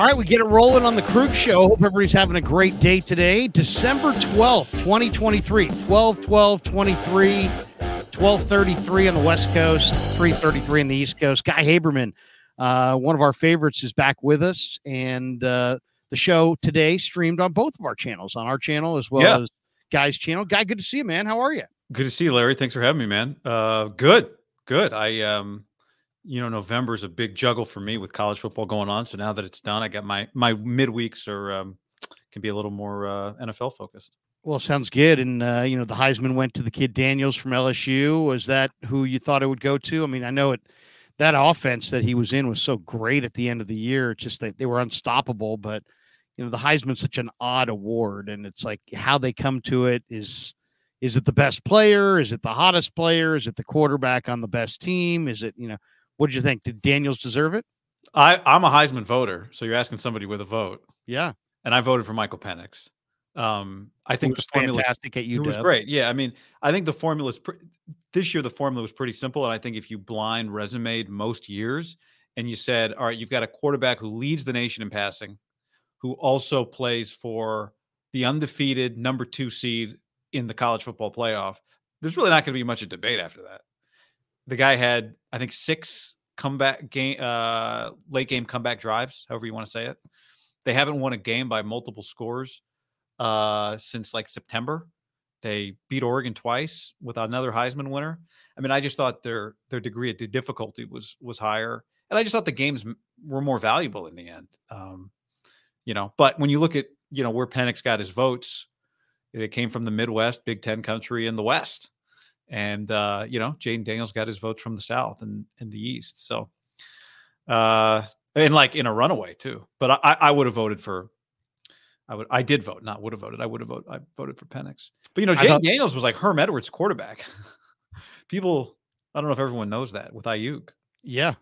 All right, we get it rolling on the Krueg Show. Hope everybody's having a great day today. December 12th, 2023. 12 12 23, 1233 on the West Coast, 333 on the East Coast. Guy Haberman, uh, one of our favorites, is back with us. And uh, the show today streamed on both of our channels, on our channel as well Yeah. as Guy's channel. Guy, good to see you, man. How are you? Good to see you, Larry. Thanks for having me, man. Uh, good, good. I, um, you know, November is a big juggle for me with college football going on. So now that it's done, I got my my midweeks are um, can be a little more uh, NFL focused. Well, sounds good. And, uh, you know, the Heisman went to the kid Daniels from LSU. Was that who you thought it would go to? I mean, I know it, that offense that he was in was so great at the end of the year. It's just that they were unstoppable. But, you know, the Heisman's such an odd award. And it's like how they come to it is, is it the best player? Is it the hottest player? Is it the quarterback on the best team? Is it, you know, what did you think? Did Daniels deserve it? I I'm a Heisman voter, so you're asking somebody with a vote, Yeah. and I voted for Michael Penix. Um, I think was the formula fantastic at It was great. Yeah, I mean, I think the formula is pre- this year. The formula was pretty simple, and I think if you blind resumed most years, and you said, "All right, you've got a quarterback who leads the nation in passing, who also plays for the undefeated number two seed in the college football playoff," there's really not going to be much of debate after that. The guy had, I think, six comeback game, uh, late game comeback drives, however you want to say it. They haven't won a game by multiple scores uh, since like September. They beat Oregon twice with another Heisman winner. I mean, I just thought their their degree of difficulty was was higher, and I just thought the games were more valuable in the end. Um, you know, but when you look at you know where Penix got his votes, it came from the Midwest, Big Ten country, and the West, and uh, you know Jayden Daniels got his votes from the South and and the East. So, uh, and like in a runaway too. But I I would have voted for I would I did vote, not would have voted. I would have voted. I voted for Penix. But you know, Jay thought- Daniels was like Herm Edwards quarterback. People, I don't know if everyone knows that with Aiyuk. Yeah.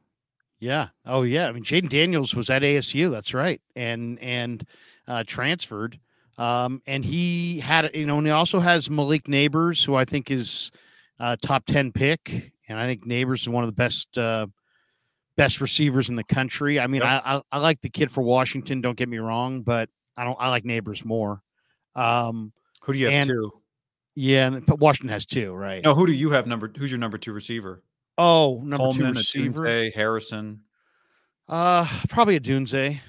Yeah. Oh yeah. I mean, Jayden Daniels was at ASU. That's right. And and uh, transferred. Um, and he had you know, and he also has Malik Nabers, who I think is uh, top ten pick, and I think Nabers is one of the best uh, best receivers in the country. I mean, Yep. I, I I like the kid for Washington. Don't get me wrong, but I don't. I like Nabers more. Um, Who do you have And- two? yeah, and, Washington has two, right? No, who do you have number? Who's your number two receiver? Oh, number Coleman, two receiver. Odunze, Harrison. Uh, probably Odunze,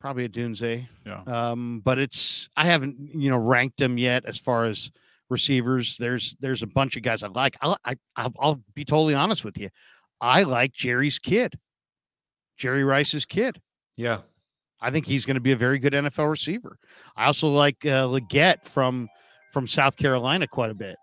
probably Odunze. Yeah. Um, but it's I haven't you know ranked them yet as far as receivers. There's there's a bunch of guys I like. I, I I'll, I'll be totally honest with you. I like Jerry's kid, Jerry Rice's kid. Yeah. I think he's going to be a very good NFL receiver. I also like uh, Legette from from South Carolina quite a bit.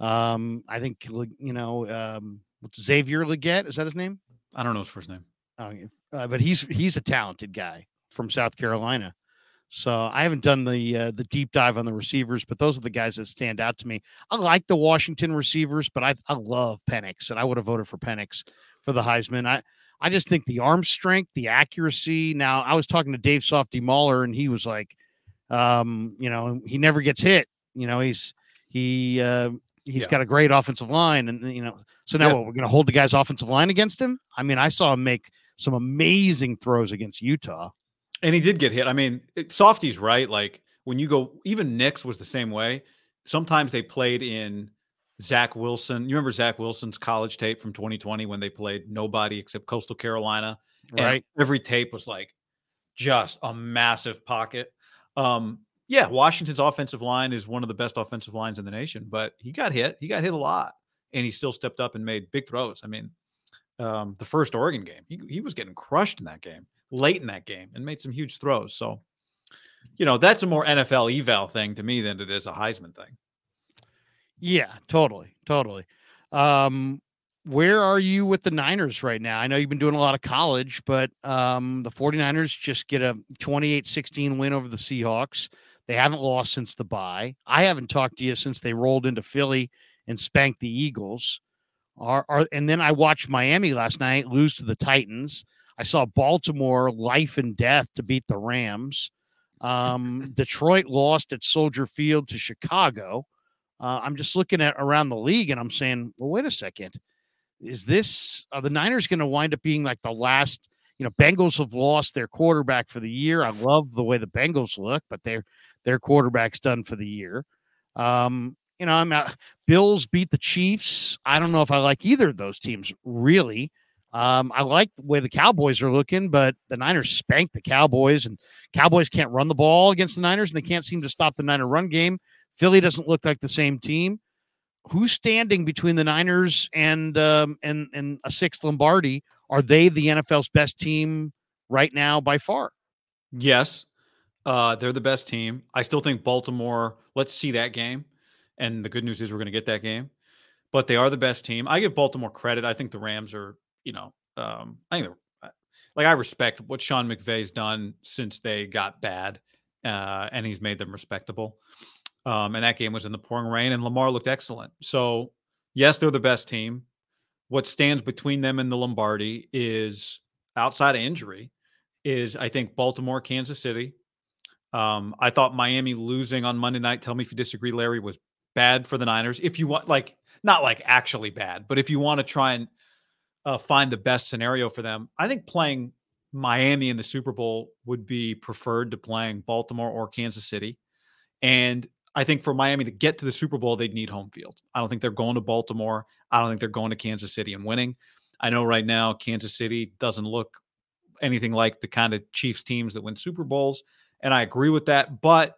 Um, I think you know um, Xavier Legette is that his name? I don't know his first name. Oh, uh, but he's he's a talented guy from South Carolina. So I haven't done the uh, the deep dive on the receivers, but those are the guys that stand out to me. I like the Washington receivers, but I I love Penix, and I would have voted for Penix for the Heisman. I I just think the arm strength, the accuracy. Now I was talking to Dave Softy Mahler, and he was like, um, you know, he never gets hit. You know, he's he uh, he's Yeah. got a great offensive line, and you know, so now Yeah. what, we're going to hold the guy's offensive line against him. I mean, I saw him make some amazing throws against Utah. And he did get hit. I mean, it, Softy's right. Like when you go, even Knicks was the same way. Sometimes they played in Zach Wilson. You remember Zach Wilson's college tape from 2020 when they played nobody except Coastal Carolina? And Right. every tape was like just a massive pocket. Um, yeah, Washington's offensive line is one of the best offensive lines in the nation, but he got hit. He got hit a lot, and he still stepped up and made big throws. I mean, um, the first Oregon game, he, he was getting crushed in that game, late in that game, and made some huge throws. So, you know, that's a more NFL eval thing to me than it is a Heisman thing. Yeah, totally, totally. Um, where are you with the Niners right now? I know you've been doing a lot of college, but um, the 49ers just get a 28-16 win over the Seahawks. They haven't lost since the bye. I haven't talked to you since they rolled into Philly and spanked the Eagles. Are, are and then I watched Miami last night lose to the Titans. I saw Baltimore life and death to beat the Rams. Um, Detroit lost at Soldier Field to Chicago. Uh, I'm just looking at around the league and I'm saying, well, wait a second. Is this are the Niners going to wind up being like the last, you know, Bengals have lost their quarterback for the year. I love the way the Bengals look, but their their quarterback's done for the year. Um, you know, I'm uh, Bills beat the Chiefs. I don't know if I like either of those teams really. Um, I like the way the Cowboys are looking, but the Niners spanked the Cowboys, and Cowboys can't run the ball against the Niners, and they can't seem to stop the Niner run game. Philly doesn't look like the same team. Who's standing between the Niners and um, and and a sixth Lombardi? Are they the NFL's best team right now by far? Yes, uh, they're the best team. I still think Baltimore. Let's see that game. And the good news is we're going to get that game. But they are the best team. I give Baltimore credit. I think the Rams are you know, um, I think uh, like I respect what Sean McVay's done since they got bad, uh, and he's made them respectable. Um, and that game was in the pouring rain, and Lamar looked excellent. So yes, they're the best team. What stands between them and the Lombardi is outside of injury, is I think Baltimore, Kansas City. Um, I thought Miami losing on Monday night. Tell me if you disagree, Larry, was bad for the Niners. If you want, like, not like actually bad, but if you want to try and uh, find the best scenario for them. I think playing Miami in the Super Bowl would be preferred to playing Baltimore or Kansas City. And I think for Miami to get to the Super Bowl, they'd need home field. I don't think they're going to Baltimore. I don't think they're going to Kansas City and winning. I know right now Kansas City doesn't look anything like the kind of Chiefs teams that win Super Bowls. And I agree with that. But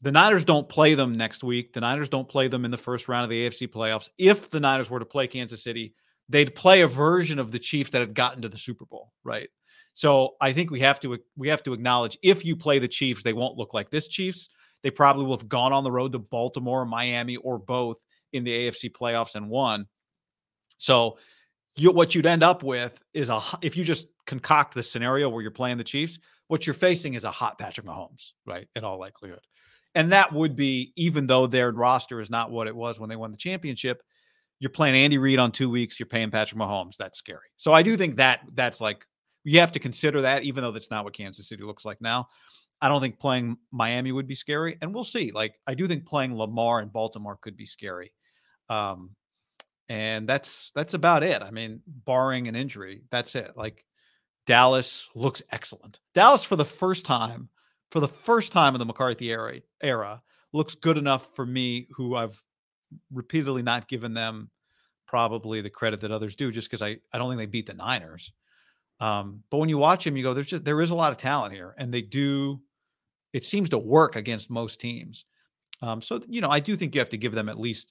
the Niners don't play them next week. The Niners don't play them in the first round of the AFC playoffs. If the Niners were to play Kansas City, they'd play a version of the Chiefs that had gotten to the Super Bowl, right? So I think we have to we have to acknowledge if you play the Chiefs, they won't look like this Chiefs. They probably will have gone on the road to Baltimore, Miami, or both in the AFC playoffs and won. So you, what you'd end up with is a if you just concoct the scenario where you're playing the Chiefs, what you're facing is a hot Patrick Mahomes, right? In all likelihood. And that would be, even though their roster is not what it was when they won the championship, you're playing Andy Reid on two weeks, you're paying Patrick Mahomes. That's scary. So I do think that that's like you have to consider that, even though that's not what Kansas City looks like now. I don't think playing Miami would be scary, and we'll see. Like I do think playing Lamar in Baltimore could be scary, um, and that's that's about it. I mean, barring an injury, that's it. Like Dallas looks excellent. Dallas for the first time, for the first time in the McCarthy era, era looks good enough for me, who I've repeatedly not given them probably the credit that others do, just because I, I don't think they beat the Niners. Um, but when you watch them, you go, there's just there is a lot of talent here, and they do. It seems to work against most teams. Um, so you know, I do think you have to give them at least,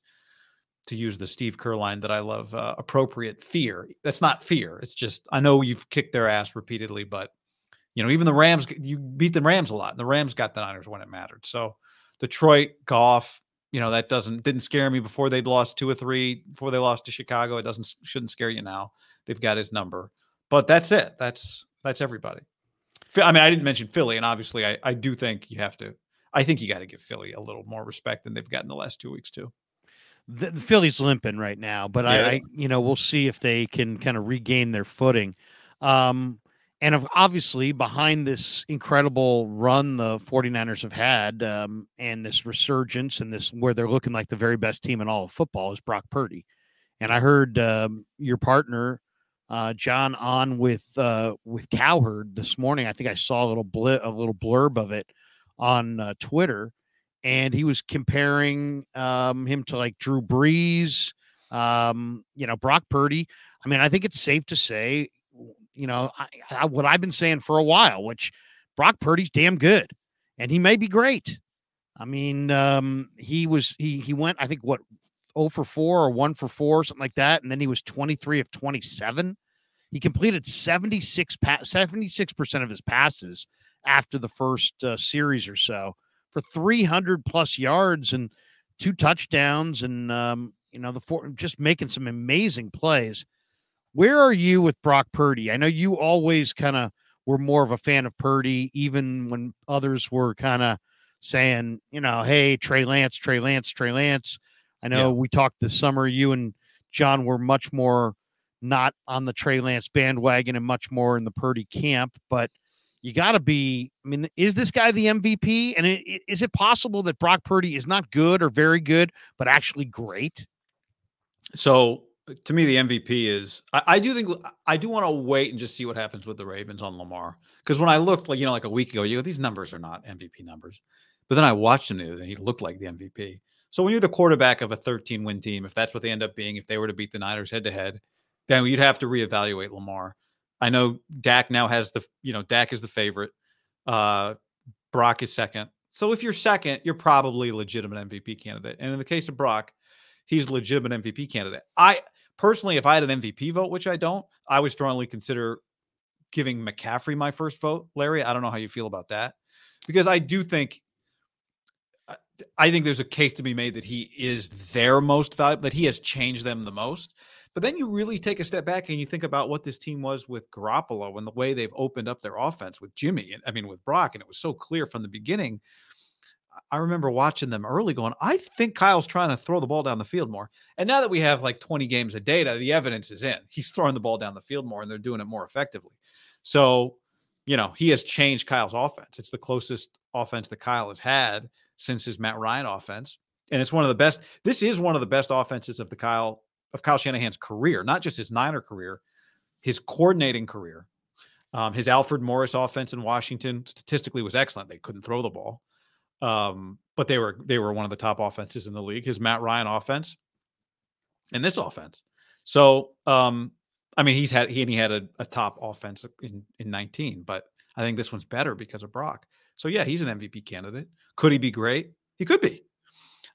to use the Steve Kerr line that I love, uh, appropriate fear. That's not fear. It's just I know you've kicked their ass repeatedly, but you know, even the Rams, you beat the Rams a lot, and the Rams got the Niners when it mattered. So Detroit, Goff, you know that doesn't didn't scare me before they'd lost two or three before they lost to Chicago. It doesn't shouldn't scare you now. They've got his number, but that's it. That's that's everybody. I mean, I didn't mention Philly, and obviously, I I do think you have to. I think you got to give Philly a little more respect than they've gotten the last two weeks too. The, the Philly's limping right now, but yeah. I, I, you know, we'll see if they can kind of regain their footing. Um, and obviously behind this incredible run the 49ers have had um, and this resurgence and this where they're looking like the very best team in all of football is brock purdy. And i heard um, your partner uh, john on with uh, with cowherd this morning. I think i saw a little bl- a little blurb of it on uh, twitter. And he was comparing um, him to like drew brees um, you know brock purdy. I mean i think it's safe to say you know, I, I, what I've been saying for a while, which Brock Purdy's damn good, and he may be great. I mean, um, he was he he went I think what 0 for 4 or 1 for 4 something like that and then he was 23 of 27. He completed 76 pa- 76% of his passes after the first uh, series or so for 300 plus yards and two touchdowns and um, you know the four just making some amazing plays. Where are you with Brock Purdy? I know you always kind of were more of a fan of Purdy, even when others were kind of saying, you know, hey, Trey Lance, Trey Lance, Trey Lance. I know yeah. we talked this summer. You and John were much more not on the Trey Lance bandwagon and much more in the Purdy camp, but you got to be. I mean, is this guy the MVP? And it, is it possible that Brock Purdy is not good or very good, but actually great? So to me, the MVP is. I, I do think I do want to wait and just see what happens with the Ravens on Lamar. Because when I looked, like you know, like a week ago, you go, these numbers are not MVP numbers. But then I watched him and he looked like the MVP. So when you're the quarterback of a 13 win team, if that's what they end up being, if they were to beat the Niners head to head, then you'd have to reevaluate Lamar. I know Dak now has the, you know, Dak is the favorite. Uh, Brock is second. So if you're second, you're probably a legitimate MVP candidate. And in the case of Brock, he's a legitimate MVP candidate. I personally, if I had an MVP vote, which I don't, I would strongly consider giving McCaffrey my first vote. Larry, I don't know how you feel about that because I do think I think there's a case to be made that he is their most valuable, that he has changed them the most. But then you really take a step back and you think about what this team was with Garoppolo and the way they've opened up their offense with Jimmy. And I mean, with Brock, and it was so clear from the beginning I remember watching them early going, I think Kyle's trying to throw the ball down the field more. And now that we have like 20 games of data, the evidence is in. He's throwing the ball down the field more and they're doing it more effectively. So, you know, he has changed Kyle's offense. It's the closest offense that Kyle has had since his Matt Ryan offense. And it's one of the best. This is one of the best offenses of the Kyle of Kyle Shanahan's career, not just his Niner career, his coordinating career. Um, his Alfred Morris offense in Washington statistically was excellent. They couldn't throw the ball. Um, but they were they were one of the top offenses in the league. His Matt Ryan offense and this offense. So um, I mean, he's had he and he had a, a top offense in in 19, but I think this one's better because of Brock. So yeah, he's an MVP candidate. Could he be great? He could be.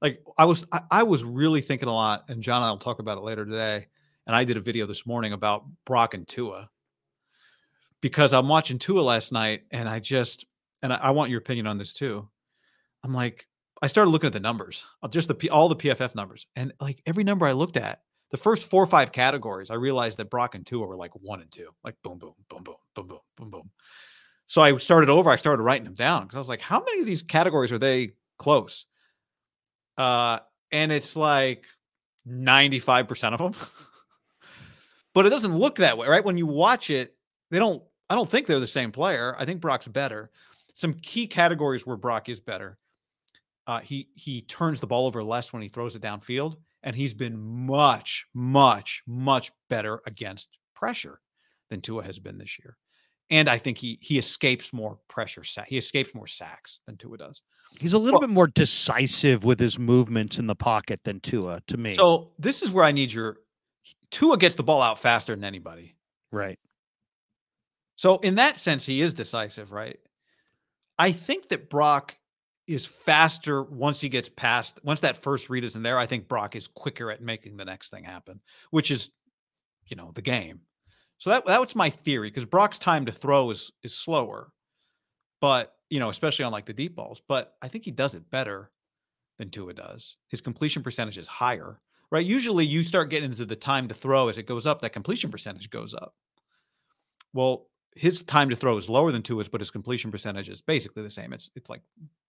Like I was I, I was really thinking a lot, and John and I'll talk about it later today. And I did a video this morning about Brock and Tua because I'm watching Tua last night, and I just and I, I want your opinion on this too. I'm like, I started looking at the numbers, uh, just the all the PFF numbers, and like every number I looked at, the first four or five categories, I realized that Brock and Tua were like one and two, like boom, boom, boom, boom, boom, boom, boom, boom. So I started over. I started writing them down because I was like, how many of these categories are they close? Uh, and it's like 95% of them. but it doesn't look that way, right? When you watch it, they don't, I don't think they're the same player. I think Brock's better. Some key categories where Brock is better uh, he he turns the ball over less when he throws it downfield, and he's been much, much, much better against pressure than Tua has been this year. And I think he he escapes more pressure. He escapes more sacks than Tua does. He's a little well, bit more decisive with his movements in the pocket than Tua, to me. So this is where I need your Tua gets the ball out faster than anybody. Right. So in that sense, he is decisive, right? I think that Brock is faster once he gets past once that first read is in there. I think Brock is quicker at making the next thing happen, which is, you know, the game. So that that was my theory because Brock's time to throw is is slower, but you know, especially on like the deep balls. But I think he does it better than Tua does. His completion percentage is higher, right? Usually, you start getting into the time to throw as it goes up, that completion percentage goes up. Well, his time to throw is lower than Tua's, but his completion percentage is basically the same. It's it's like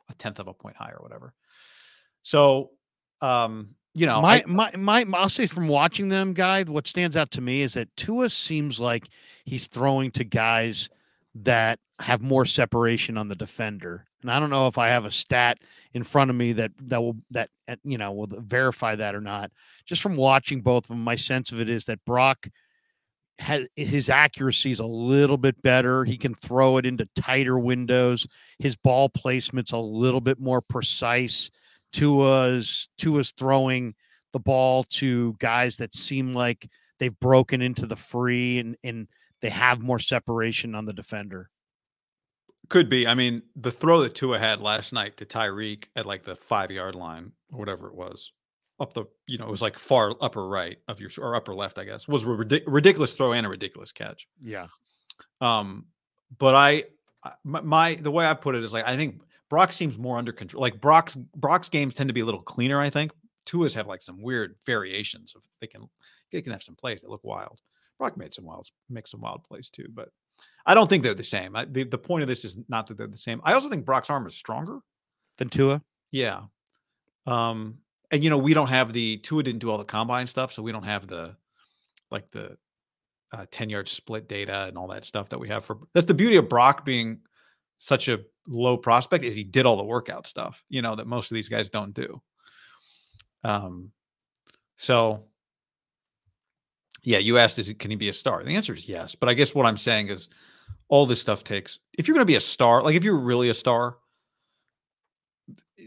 a tenth of a point higher or whatever. So, um, you know, my, I, my, my, I'll say from watching them, guy, what stands out to me is that Tua seems like he's throwing to guys that have more separation on the defender. And I don't know if I have a stat in front of me that that will that uh, you know will verify that or not. Just from watching both of them, my sense of it is that Brock has his accuracy is a little bit better. He mm-hmm. can throw it into tighter windows. His ball placement's a little bit more precise. Tua's Tua's throwing the ball to guys that seem like they've broken into the free and and they have more separation on the defender. Could be. I mean, the throw that Tua had last night to Tyreek at like the five yard line or whatever it was up the you know it was like far upper right of your or upper left i guess was a ridic- ridiculous throw and a ridiculous catch. Yeah. Um but i my, my, the way i put it is like i think brock seems more under control like brock's brock's games tend to be a little cleaner i think. Tua's have like some weird variations of they can they can have some plays that look wild. Brock made some wild make some wild plays too but i don't think they're the same. I, the, the point of this is not that they're the same. I also think brock's arm is stronger. Than tua? Yeah. Um and you know we don't have the Tua didn't do all the combine stuff, so we don't have the like the uh, 10 yard split data and all that stuff that we have for that's the beauty of Brock being such a low prospect is he did all the workout stuff, you know, that most of these guys don't do. Um, so Yeah, you asked, is it can he be a star? The answer is yes. But I guess what I'm saying is all this stuff takes if you're going to be a star, like if you're really a star,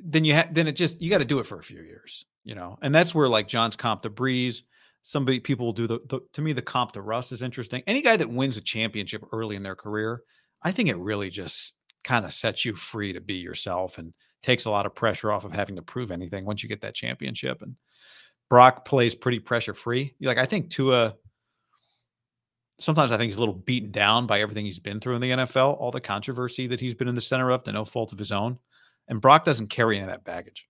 then you have then it just you got to do it for a few years, you know. And that's where like John's comp to Brees, somebody people will do the, the to me the comp to Russ is interesting. Any guy that wins a championship early in their career, I think it really just kind of sets you free to be yourself and takes a lot of pressure off of having to prove anything once you get that championship. And Brock plays pretty pressure free. Like I think Tua sometimes I think he's a little beaten down by everything he's been through in the NFL, all the controversy that he's been in the center of to no fault of his own. And Brock doesn't carry any of that baggage.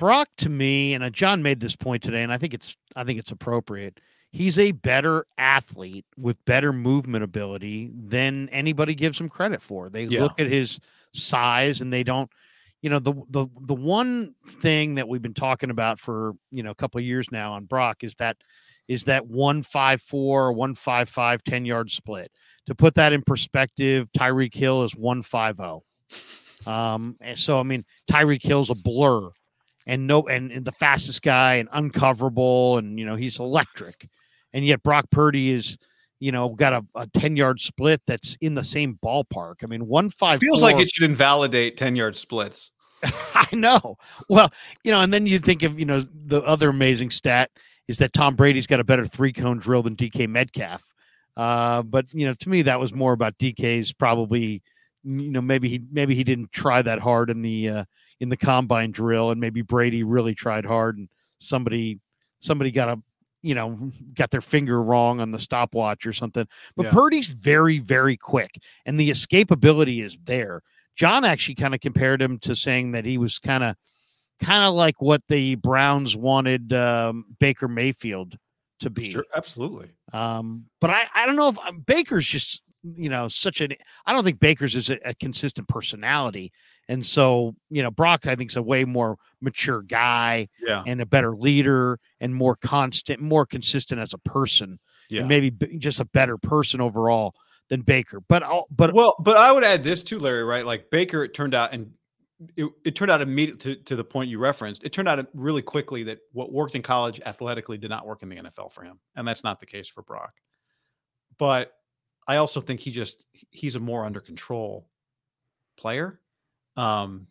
Brock to me, and uh, John made this point today, and I think it's I think it's appropriate. He's a better athlete with better movement ability than anybody gives him credit for. They Yeah. look at his size and they don't, you know, the the the one thing that we've been talking about for you know a couple of years now on Brock is that is that one five four, one five five, 10 yard split. To put that in perspective, Tyreek Hill is one five zero. Um, and so I mean, Tyreek Hill's a blur, and no, and, and the fastest guy, and uncoverable, and you know he's electric, and yet Brock Purdy is, you know, got a, a ten yard split that's in the same ballpark. I mean, one five Feels like it should invalidate 10 yard splits. I know. Well, you know, and then you think of you know the other amazing stat is that Tom Brady's got a better three cone drill than DK Metcalf. Uh, but you know, to me, that was more about DK's probably, you know, maybe he maybe he didn't try that hard in the uh, in the combine drill, and maybe Brady really tried hard, and somebody somebody got a you know got their finger wrong on the stopwatch or something. But Yeah. Purdy's very very quick, and the escapability is there. John actually kind of compared him to saying that he was kind of kind of like what the Browns wanted um, Baker Mayfield to be. Sure, absolutely. Um, but I, I don't know if um, Baker's just, you know, such an, I don't think Baker's is a, a consistent personality. And so, you know, Brock, I think, is a way more mature guy Yeah. and a better leader and more constant, more consistent as a person, Yeah. and maybe b- just a better person overall than Baker. But, I'll, but Well, but I would add this too, Larry, right? Like Baker, it turned out, and it, it turned out immediately to, to the point you referenced, it turned out really quickly that what worked in college athletically did not work in the NFL for him. And that's not the case for Brock. But I also think he just, he's a more under control player. Um,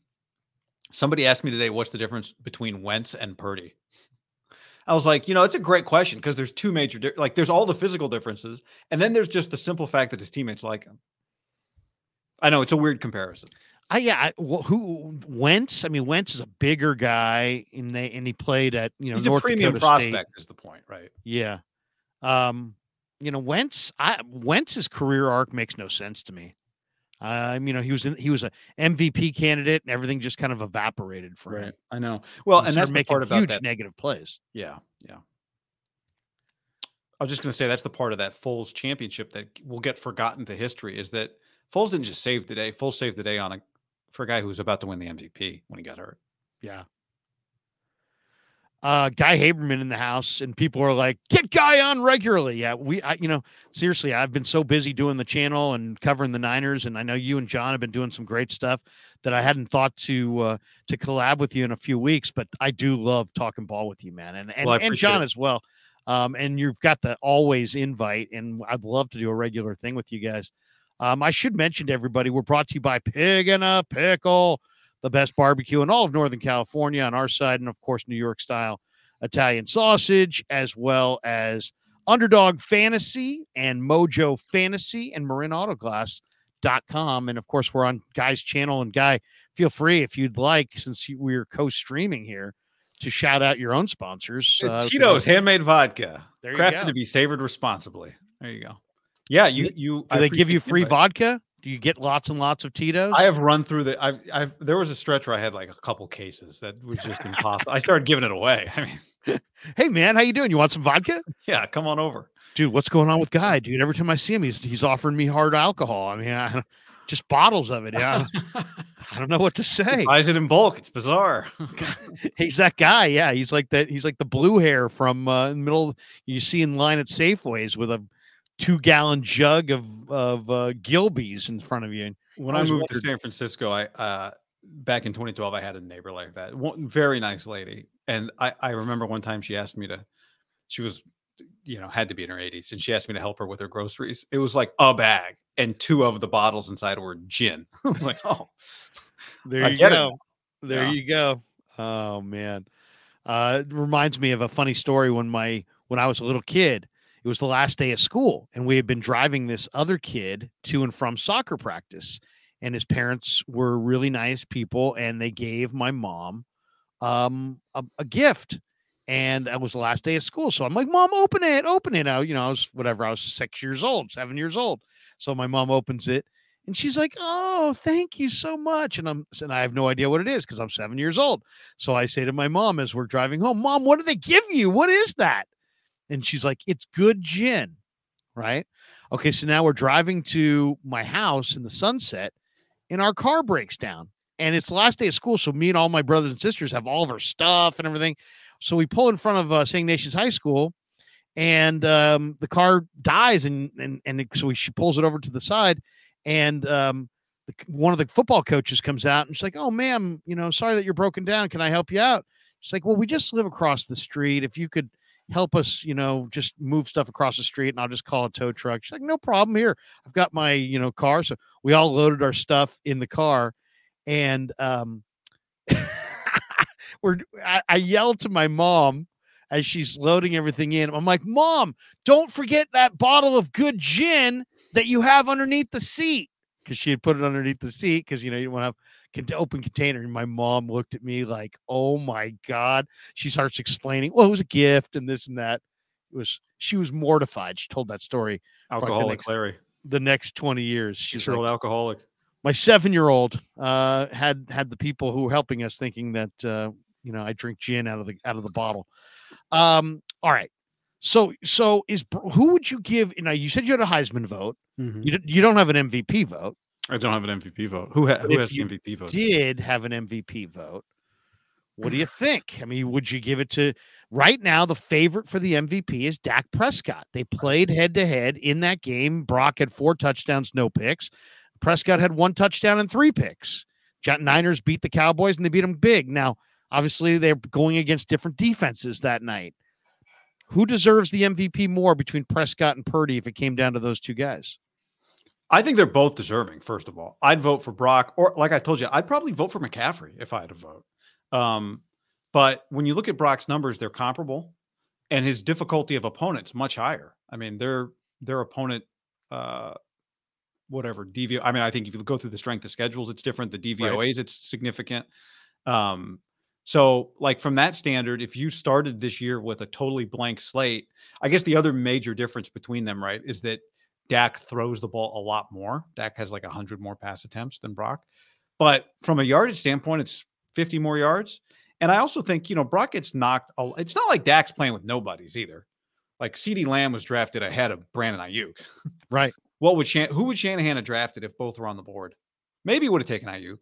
somebody asked me today, what's the difference between Wentz and Purdy? I was like, you know, it's a great question because there's two major, di- like, there's all the physical differences, and then there's just the simple fact that his teammates like him. I know it's a weird comparison. I yeah, I, wh- who Wentz? I mean, Wentz is a bigger guy, and they and he played at you know He's North a premium Dakota State. prospect, is the point, right? Yeah, um, you know Wentz. I Wentz's career arc makes no sense to me. Um, you know he was in, he was a MVP candidate, and everything just kind of evaporated for him. I know. Well, He and that's making part about huge that. negative plays. Yeah, yeah. I was just going to say that's the part of that Foles championship that will get forgotten to history is that Foles didn't just save the day. Foles saved the day on a for a guy who was about to win the MVP when he got hurt. Yeah. Uh, Guy Haberman in the house, and people are like, "Get Guy on regularly." Yeah, we, I, you know, seriously, I've been so busy doing the channel and covering the Niners, and I know you and John have been doing some great stuff that I hadn't thought to uh, to collab with you in a few weeks. But I do love talking ball with you, man, and and, Well, and John it. as well. Um, and you've got the always invite, and I'd love to do a regular thing with you guys. Um, I should mention to everybody, we're brought to you by Pig and a Pickle the best barbecue in all of Northern California on our side, and of course, New York style Italian sausage, as well as Underdog Fantasy and Mojo Fantasy and MarinAutoglass.com. And of course, we're on Guy's channel. And Guy, feel free if you'd like, since we're co streaming here, to shout out your own sponsors. uh, Tito's handmade vodka, There you crafted go. to be savored responsibly. There you go. Yeah, you you. Do I they give you free vodka? Do you get lots and lots of Tito's? I have run through the. I've, I've. There was a stretch where I had like a couple cases that was just impossible. I started giving it away. I mean, hey, man, how you doing? You want some vodka? yeah, come on over. dude, what's going on with Guy, dude? Every time I see him, he's he's offering me hard alcohol. I mean, I, just bottles of it. Yeah, I don't know what to say. Buys it in bulk. It's bizarre. He's that guy. Yeah, he's like that. He's like the blue hair from uh, in the middle. You see in line at Safeways with a two gallon jug of of uh, Gilbey's in front of you. when I I moved to San Francisco, I uh back in 2012, I had a neighbor like that. One very nice lady, and I I remember one time she asked me to. She was you know, had to be in her 80s, and she asked me to help her with her groceries. It was like a bag, and two of the bottles inside were gin. I was like, oh, There I you get it go. There Yeah. you go. Oh man. Uh it reminds me of a funny story when my when I was a little kid. It was the last day of school and we had been driving this other kid to and from soccer practice and his parents were really nice people and they gave my mom um a, a gift and that was the last day of school so i'm like mom open it open it out you know i was whatever i was six years old seven years old so my mom opens it and she's like, "Oh, thank you so much." And I'm and I have no idea what it is because I'm seven years old. So I say to my mom as we're driving home, "Mom, what did they give you? What is that?" And she's like, "It's good gin." Right? Okay, so now we're driving to my house in the sunset, and our car breaks down. And it's the last day of school, so me and all my brothers and sisters have all of our stuff and everything. So we pull in front of uh, St. Ignatius High School, and um, the car dies, and and and it- so she pulls it over to the side, and um, one of the football coaches comes out and she's like, "Oh, ma'am, you know, sorry that you're broken down. Can I help you out?" She's like, "Well, we just live across the street. If you could help us, you know, just move stuff across the street, and I'll just call a tow truck." She's like, "No problem. Here, I've got my, you know, car." So we all loaded our stuff in the car, and um, we're I, I yelled to my mom as she's loading everything in. I'm like, "Mom, don't forget that bottle of good gin." that you have underneath the seat because she had put it underneath the seat because you know you don't want to have open container. And my mom looked at me like, "Oh my god!" She starts explaining, "Well, it was a gift and this and that." It was she was mortified. She told that story like the next- Larry. the next twenty years. She's an old like, alcoholic. my seven year old uh, had had the people who were helping us thinking that uh, you know I drink gin out of the out of the bottle. Um, all right. So so is who would you give? You know, you said you had a Heisman vote. Mhm. You, you don't have an MVP vote. I don't have an MVP vote. Who, ha- who has the MVP vote? did have an MVP vote, what do you think? I mean, would you give it to right now? The favorite for the MVP is Dak Prescott. They played head to head in that game. Brock had four touchdowns, no picks. Prescott had one touchdown and three picks. Niners beat the Cowboys and they beat them big. Now, obviously, they're going against different defenses that night. Who deserves the MVP more between Prescott and Purdy if it came down to those two guys? I think they're both deserving. First of all, I'd vote for Brock, or like I told you, I'd probably vote for McCaffrey if I had to vote. Um, but when you look at Brock's numbers, they're comparable, and his difficulty of opponents much higher. I mean, their their opponent, uh, whatever DVO. I mean, I think if you go through the strength of schedules, it's different. The DVOA's, it's significant. Um, so, like from that standard, if you started this year with a totally blank slate, I guess the other major difference between them, right, is that Dak throws the ball a lot more. Dak has like 100 more pass attempts than Brock. But from a yardage standpoint, it's 50 more yards. And I also think, you know, Brock gets knocked. a- It's not like Dak's playing with nobodies either. Like CeeDee Lamb was drafted ahead of Brandon Aiyuk. Right. What would Shan- who would Shanahan have drafted if both were on the board? Maybe he would have taken Aiyuk,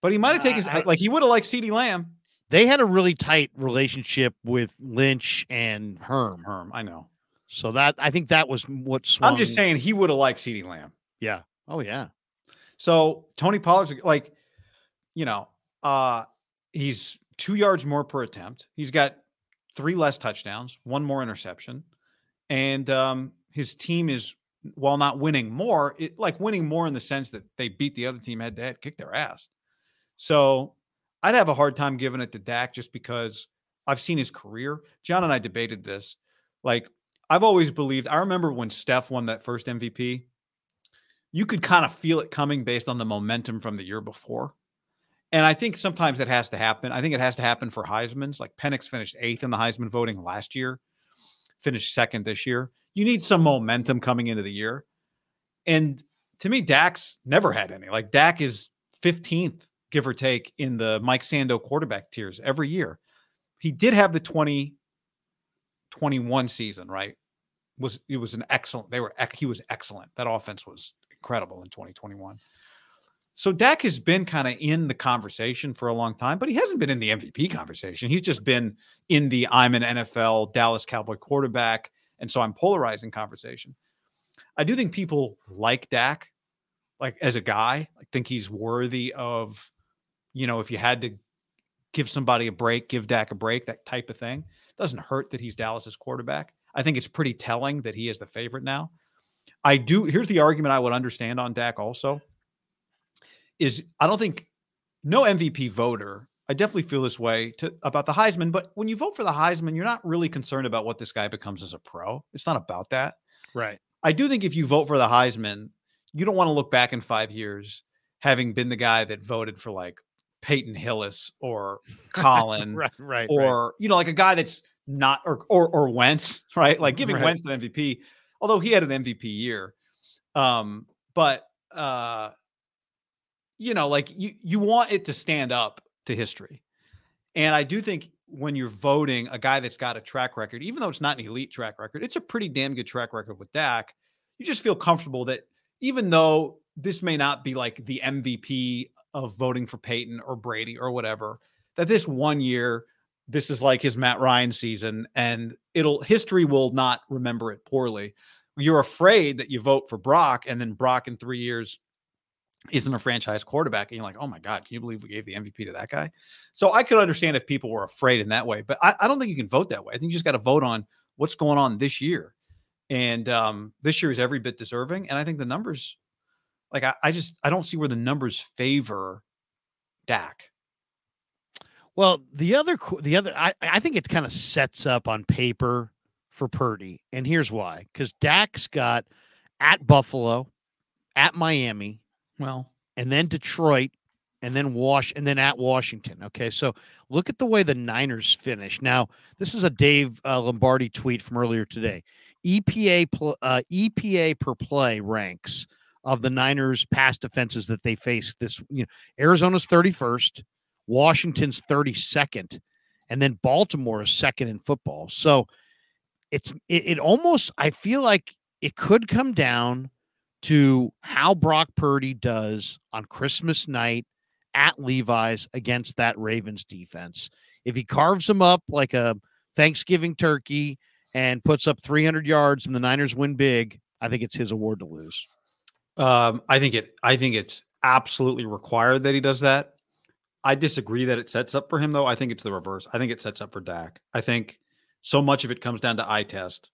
but he might have taken uh, I- like he would have liked CeeDee Lamb. They had a really tight relationship with Lynch and Herm. Herm, I know. So that I think that was what swung. I'm just saying he would have liked CeeDee Lamb. Yeah. Oh yeah. So Tony Pollard's like, you know, uh, he's two yards more per attempt. He's got three less touchdowns, one more interception, and um, his team is while not winning more, it, like winning more in the sense that they beat the other team head to head, kicked their ass. So I'd have a hard time giving it to Dak just because I've seen his career. John and I debated this. Like I've always believed. I remember when Steph won that first MVP you could kind of feel it coming based on the momentum from the year before. And I think sometimes it has to happen. I think it has to happen for Heisman's. Like Penix finished eighth in the Heisman voting last year, finished second this year. You need some momentum coming into the year. And to me, Dak's never had any. Like Dak is 15th, give or take, in the Mike Sando quarterback tiers every year. He did have the 2021 season, right? Was it was an excellent, they were he was excellent. That offense was incredible in 2021. So Dak has been kind of in the conversation for a long time, but he hasn't been in the MVP conversation. He's just been in the I'm an NFL Dallas Cowboy quarterback, and so I'm polarizing conversation. I do think people like Dak, like as a guy, I think he's worthy of, you know, if you had to give somebody a break, give Dak a break, that type of thing. Doesn't hurt that he's Dallas's quarterback. I think it's pretty telling that he is the favorite now. I do. Here's the argument I would understand on Dak also is I don't think no MVP voter. I definitely feel this way to, about the Heisman, but when you vote for the Heisman, you're not really concerned about what this guy becomes as a pro. It's not about that. Right. I do think if you vote for the Heisman, you don't want to look back in five years having been the guy that voted for like Peyton Hillis or Colin, right, right, or right. you know, like a guy that's not or or or Wentz, right? Like giving Right. Wentz an MVP, although he had an MVP year. Um, but uh, you know, like you you want it to stand up to history, and I do think when you're voting a guy that's got a track record, even though it's not an elite track record, it's a pretty damn good track record with Dak. You just feel comfortable that even though this may not be like the MVP of voting for Peyton or Brady or whatever, that this one year, this is like his Matt Ryan season, and it'll history will not remember it poorly. You're afraid that you vote for Brock, and then Brock in three years isn't a franchise quarterback, and you're like, oh my god, can you believe we gave the MVP to that guy? So I could understand if people were afraid in that way, but I, I don't think you can vote that way. I think you just got to vote on what's going on this year, and um, this year is every bit deserving. And I think the numbers, like I, I just I don't see where the numbers favor Dak. Well, the other the other I, I think it kind of sets up on paper for Purdy. And here's why. Because Dak's got at Buffalo, at Miami, Well, and then Detroit, and then Wash, and then at Washington. Okay, so look at the way the Niners finish. Now, this is a Dave uh, Lombardi tweet from earlier today. EPA pl- uh, EPA per play ranks of the Niners' pass defenses that they face. This, you know, Arizona's thirty first, Washington's thirty second, and then Baltimore is second in football. So it's it, it almost I feel like it could come down to how Brock Purdy does on Christmas night at Levi's against that Ravens defense. If he carves them up like a Thanksgiving turkey and puts up 300 yards and the Niners win big, I think it's his award to lose. Um, I think it. I think it's absolutely required that he does that. I disagree that it sets up for him, though. I think it's the reverse. I think it sets up for Dak. I think so much of it comes down to eye test.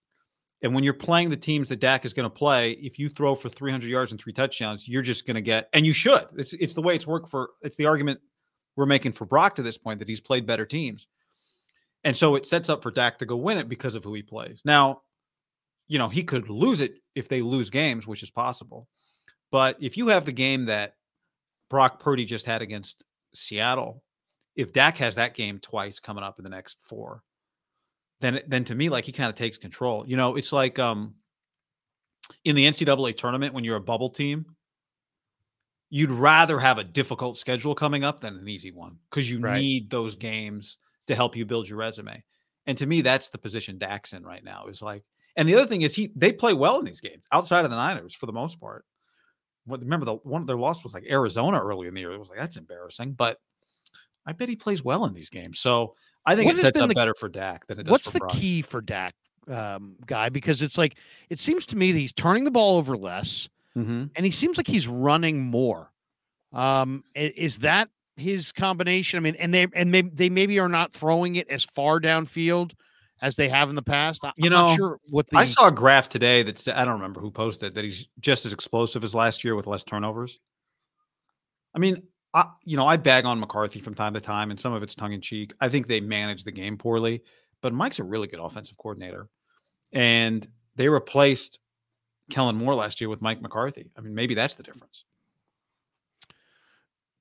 And when you're playing the teams that Dak is going to play, if you throw for 300 yards and three touchdowns, you're just going to get, and you should. It's, it's the way it's worked for, it's the argument we're making for Brock to this point that he's played better teams. And so it sets up for Dak to go win it because of who he plays. Now, you know, he could lose it if they lose games, which is possible. But if you have the game that Brock Purdy just had against Seattle, if Dak has that game twice coming up in the next four, then then to me, like he kind of takes control. You know, it's like um in the NCAA tournament when you're a bubble team, you'd rather have a difficult schedule coming up than an easy one because you Right. need those games to help you build your resume. And to me, that's the position Dak's in right now. Is like, and the other thing is he they play well in these games outside of the Niners for the most part. What remember the one of their loss was like Arizona early in the year. It was like that's embarrassing, but I bet he plays well in these games. So I think What it sets up the- better for Dak than it does What's for the Brock. key for Dak, um, guy? Because it's like it seems to me that he's turning the ball over less, Mhm. and he seems like he's running more. Um, is that his combination? I mean, and they and they, they maybe are not throwing it as far downfield as they have in the past. I, You I'm not know, sure what the I saw a graph today that I don't remember who posted that he's just as explosive as last year with less turnovers. I mean, I, you know, I bag on McCarthy from time to time, and some of it's tongue in cheek. I think they manage the game poorly, but Mike's a really good offensive coordinator, and they replaced Kellen Moore last year with Mike McCarthy. I mean, maybe that's the difference.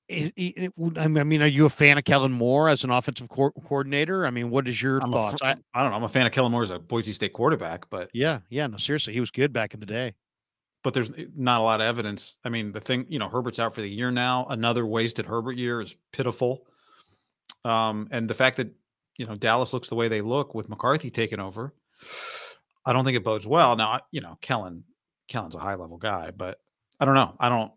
Is, i- mean, are you a fan of Kellen Moore as an offensive co- coordinator? I mean, what is your I'm thoughts? fr- I, I don't know. I'm a fan of Kellen Moore as a Boise State quarterback, but yeah, yeah, no, seriously, he was good back in the day. but there's not a lot of evidence. I mean, the thing, you know, Herbert's out for the year now. Another wasted Herbert year is pitiful. Um, and the fact that, you know, Dallas looks the way they look with McCarthy taking over, I don't think it bodes well. Now, you know, Kellen, Kellen's a high level guy, but I don't know. I don't,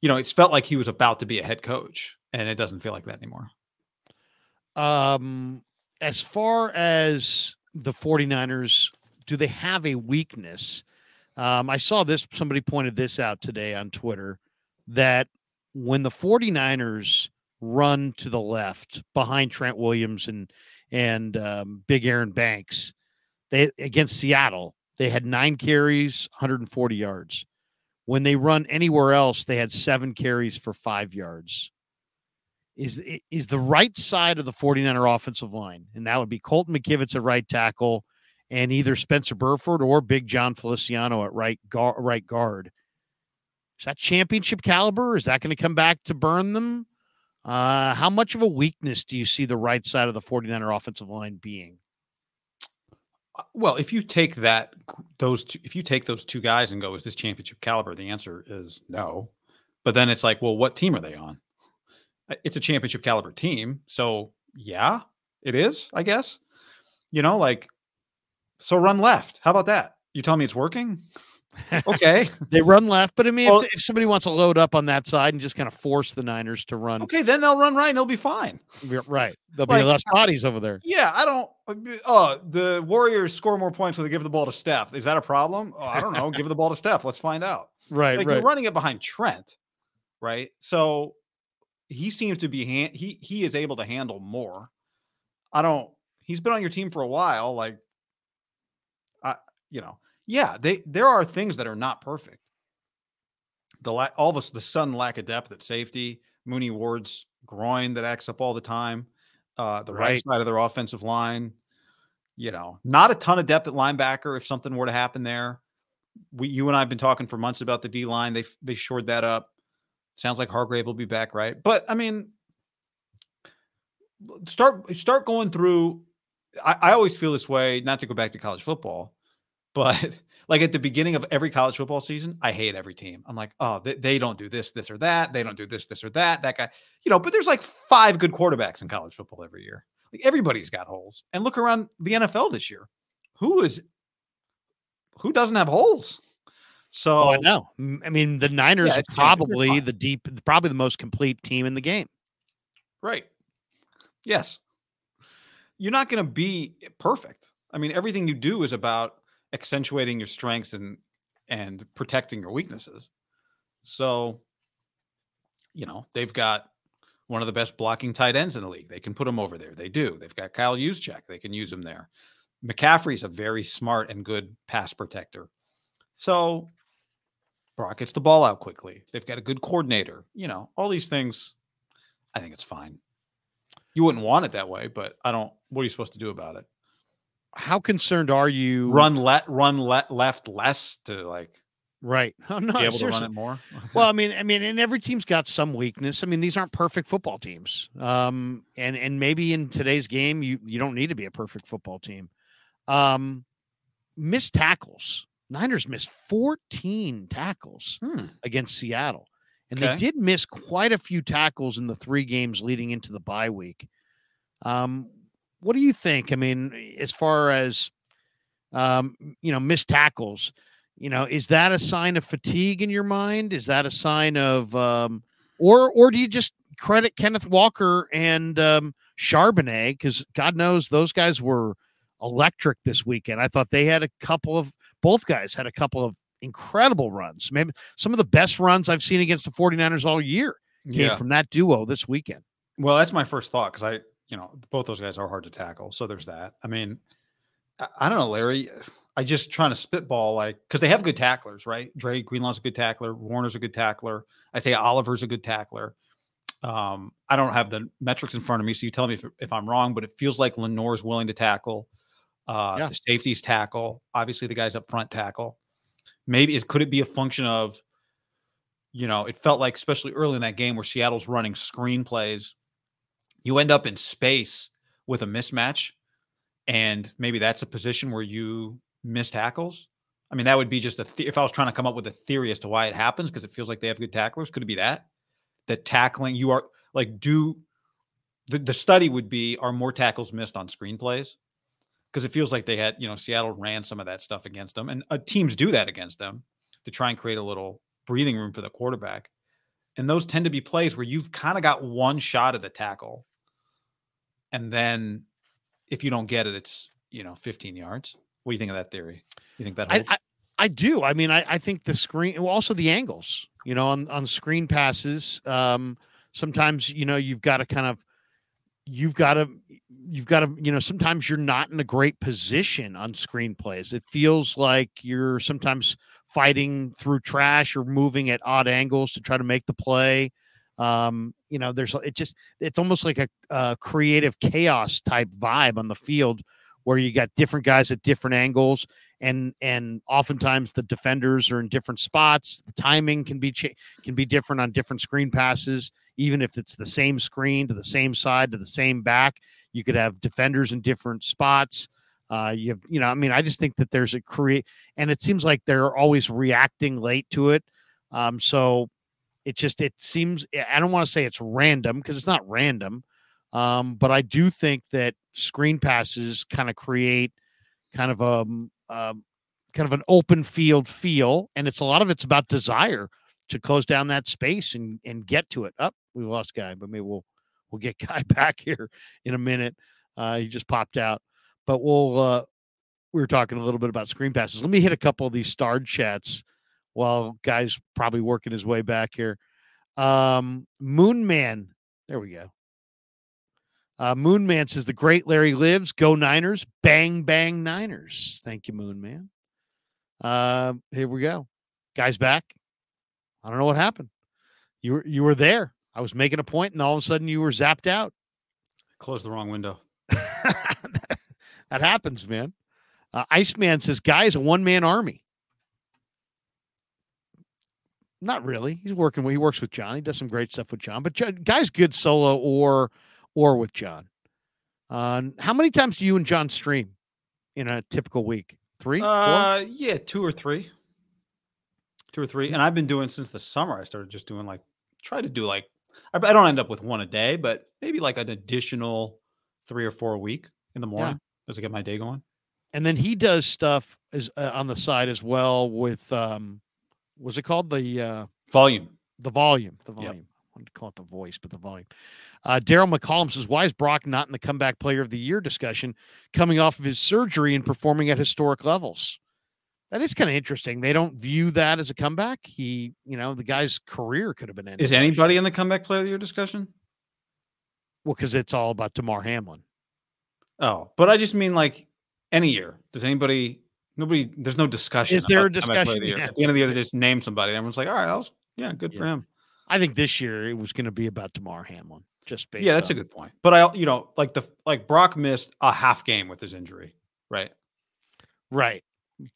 you know, it's felt like he was about to be a head coach, and it doesn't feel like that anymore. Um, as far as the 49ers, do they have a weakness? Um, I saw this, somebody pointed this out today on Twitter that when the 49ers run to the left behind Trent Williams and and um, Big Aaron Banks, they against Seattle, they had nine carries, 140 yards. When they run anywhere else, they had seven carries for five yards. Is is the right side of the 49er offensive line, and that would be Colton McKivitz at right tackle, and either Spencer Burford or Big Jon Feliciano at right guard, right guard. Is that championship caliber? Is that going to come back to burn them? Uh, how much of a weakness do you see the right side of the 49er offensive line being? Uh, well, if you take that those two, if you take those two guys and go, is this championship caliber? The answer is no. But then it's like, well, what team are they on? Uh, it's a championship caliber team, so yeah, it is. I guess. You know, like, so run left. How about that? You tell me it's working? Okay. they run left, but I mean, well, if, if, somebody wants to load up on that side and just kind of force the Niners to run, okay, then they'll run right and they'll be fine. Right. There'll like, be less bodies over there. Yeah. I don't, uh, oh, the Warriors score more points when they give the ball to Steph. Is that a problem? Oh, I don't know. give the ball to Steph. Let's find out. Right. Like right. you're running it behind Trent. Right. So he seems to be, he, he is able to handle more. I don't, he's been on your team for a while. Like, I, you know, yeah, they there are things that are not perfect. The la- all of us, the sudden lack of depth at safety, Mooney Ward's groin that acts up all the time, uh, the right. right side of their offensive line. You know, not a ton of depth at linebacker. If something were to happen there, we you and I have been talking for months about the D line. They they shored that up. Sounds like Hargrave will be back, right? But I mean, start start going through. I, I always feel this way. Not to go back to college football, but like at the beginning of every college football season, I hate every team. I'm like, oh, they, they, don't do this, this or that. They don't do this, this or that. That guy, you know, but there's like five good quarterbacks in college football every year. Like everybody's got holes. And look around the NFL this year. Who is who doesn't have holes? So oh, I know. I mean, the Niners yeah, are probably the deep, probably the most complete team in the game. Right. Yes. You're not going to be perfect. I mean, everything you do is about accentuating your strengths and and protecting your weaknesses. So, you know, they've got one of the best blocking tight ends in the league. They can put him over there. They do. They've got Kyle Juszczyk. They can use him there. McCaffrey's a very smart and good pass protector. So Brock gets the ball out quickly. They've got a good coordinator. You know, all these things. I think it's fine. You wouldn't want it that way, but I don't. What are you supposed to do about it? How concerned are you? Run let run let left less to like right. Oh, no, be able seriously. to run it more. well, I mean, I mean, and every team's got some weakness. I mean, these aren't perfect football teams. Um, and and maybe in today's game, you you don't need to be a perfect football team. Um, missed tackles. Niners missed 14 tackles hmm. against Seattle. And okay. they did miss quite a few tackles in the three games leading into the bye week. Um, what do you think? I mean, as far as um, you know, missed tackles, you know, is that a sign of fatigue in your mind? Is that a sign of um, or or do you just credit Kenneth Walker and um, Charbonnet because God knows those guys were electric this weekend. I thought they had a couple of both guys had a couple of incredible runs. Maybe some of the best runs I've seen against the 49ers all year came yeah. from that duo this weekend. Well, that's my first thought because I you know, both those guys are hard to tackle. So there's that. I mean, I, I don't know, Larry. I just trying to spitball like because they have good tacklers, right? Dre Greenlaw's a good tackler. Warner's a good tackler. I say Oliver's a good tackler. Um, I don't have the metrics in front of me, so you tell me if, if I'm wrong, but it feels like Lenoir's willing to tackle. Uh, yeah. The safeties tackle. Obviously, the guys up front tackle. Maybe it could it be a function of, you know, it felt like especially early in that game where Seattle's running screen plays you end up in space with a mismatch, and maybe that's a position where you miss tackles. I mean, that would be just a if I was trying to come up with a theory as to why it happens because it feels like they have good tacklers. Could it be that that tackling you are like do the, the study would be are more tackles missed on screenplays because it feels like they had you know Seattle ran some of that stuff against them and uh, teams do that against them to try and create a little breathing room for the quarterback and those tend to be plays where you've kind of got one shot at the tackle and then if you don't get it, it's you know 15 yards. What do you think of that theory? You think that I, I, I do. I mean, I, I think the screen, well, also the angles. You know, on on screen passes, um, sometimes you know you've got to kind of you've got to you've got to you know sometimes you're not in a great position on screen plays. it feels like you're sometimes fighting through trash or moving at odd angles to try to make the play um you know there's it just it's almost like a, a creative chaos type vibe on the field where you got different guys at different angles and and oftentimes the defenders are in different spots the timing can be cha- can be different on different screen passes even if it's the same screen to the same side to the same back. You could have defenders in different spots. Uh, you have, you know, I mean, I just think that there's a create, and it seems like they're always reacting late to it. Um, so it just it seems I don't want to say it's random because it's not random, um, but I do think that screen passes kind of create kind of a um, um, kind of an open field feel, and it's a lot of it's about desire to close down that space and and get to it. Up, oh, we lost guy, but maybe we'll we'll get guy back here in a minute. Uh, he just popped out, but we'll. Uh, we were talking a little bit about screen passes. Let me hit a couple of these starred chats while guys probably working his way back here. Um, Moonman, there we go. Uh, Moonman says the great Larry lives. Go Niners! Bang bang Niners! Thank you, Moonman. Uh, here we go. Guys back. I don't know what happened. You were you were there. I was making a point, and all of a sudden you were zapped out. Close the wrong window. that happens, man. Uh, Iceman says, "Guy is a one man army." Not really. He's working. He works with John. He does some great stuff with John. But John, guy's good solo or or with John. Uh, how many times do you and John stream in a typical week? Three? Uh, yeah, two or three two or three. And I've been doing since the summer. I started just doing like try to do like I, I don't end up with one a day, but maybe like an additional three or four a week in the morning yeah. as I get my day going. And then he does stuff as uh, on the side as well with um, was it called the uh, volume? The volume, the volume. Yep. I wanted to call it the voice, but the volume. Uh, Daryl McCollum says, "Why is Brock not in the comeback player of the year discussion, coming off of his surgery and performing at historic levels?" that is kind of interesting. They don't view that as a comeback. He, you know, the guy's career could have been ended. Is anybody in the comeback player of the year discussion? Well, because it's all about Damar Hamlin. Oh, but I just mean like any year. Does anybody? Nobody. There's no discussion. Is there a discussion? The yeah. At the end of the year, they just name somebody. Everyone's like, all right, that was yeah, good yeah. for him. I think this year it was going to be about Damar Hamlin. Just based. Yeah, that's on... a good point. But I, you know, like the like Brock missed a half game with his injury, right? Right.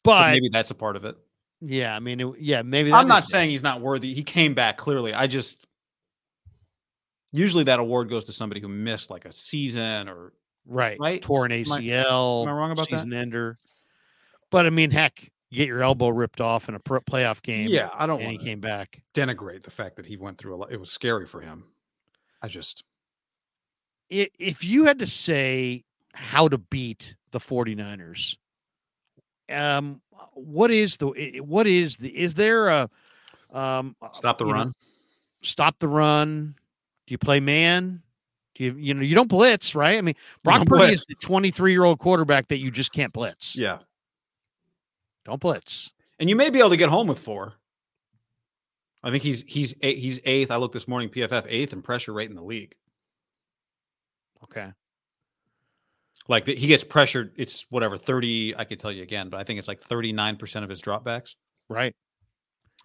But so maybe that's a part of it. Yeah, I mean, it, yeah, maybe. I'm not saying he's not worthy. He came back clearly. I just usually that award goes to somebody who missed like a season or right, right, torn ACL. Am I, am I wrong about season that? ender. But I mean, heck, you get your elbow ripped off in a playoff game. Yeah, I don't. And he came back. Denigrate the fact that he went through a lot. It was scary for him. I just. If you had to say how to beat the 49ers, um, what is the what is the is there a um stop the run? Know, stop the run. Do you play man? Do you you know you don't blitz, right? I mean, Brock Purdy blitz. is the 23 year old quarterback that you just can't blitz. Yeah, don't blitz. And you may be able to get home with four. I think he's he's he's eighth. I looked this morning, PFF eighth in pressure rate in the league. Okay. Like the, he gets pressured. It's whatever thirty. I could tell you again, but I think it's like thirty nine percent of his dropbacks. Right.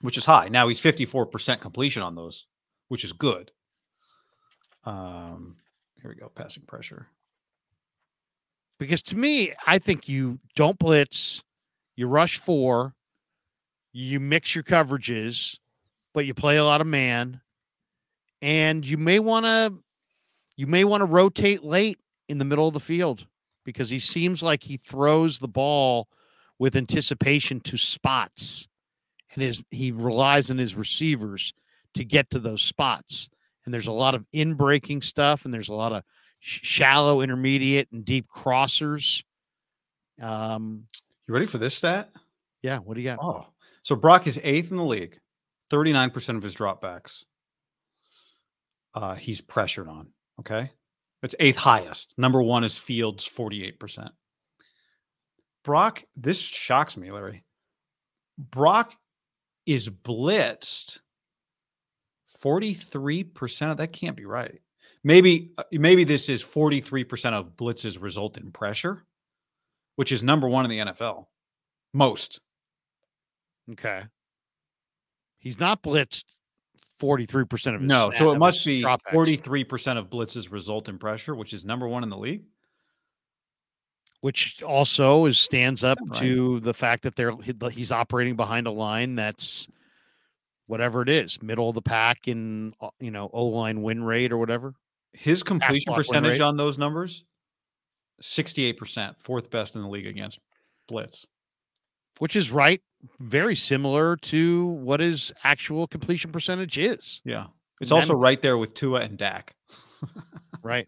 Which is high. Now he's fifty four percent completion on those, which is good. Um, here we go. Passing pressure. Because to me, I think you don't blitz, you rush four, you mix your coverages, but you play a lot of man, and you may want to you may want to rotate late in the middle of the field because he seems like he throws the ball with anticipation to spots and his he relies on his receivers to get to those spots. And there's a lot of in breaking stuff and there's a lot of sh- shallow intermediate and deep crossers. Um you ready for this stat yeah what do you got oh so brock is eighth in the league 39% of his dropbacks uh he's pressured on okay it's eighth highest. Number one is Fields, 48%. Brock, this shocks me, Larry. Brock is blitzed 43% of that can't be right. maybe uh, maybe this is 43% of blitzes result in pressure, which is number 1 in the NFL. Most. Okay. He's not blitzed 43% of his No, so snap- it must be dropbacks. 43% of blitzes result in pressure, which is number 1 in the league. which also is stands up Right. to the fact that they're he's operating behind a line that's whatever it is, middle of the pack in uh, you know O line win rate or whatever. His completion percentage on those numbers 68%, fourth best in the league against blitz. which is right, very similar to what his actual completion percentage is. Yeah. It's And also then- right there with Tua and Dak. Right.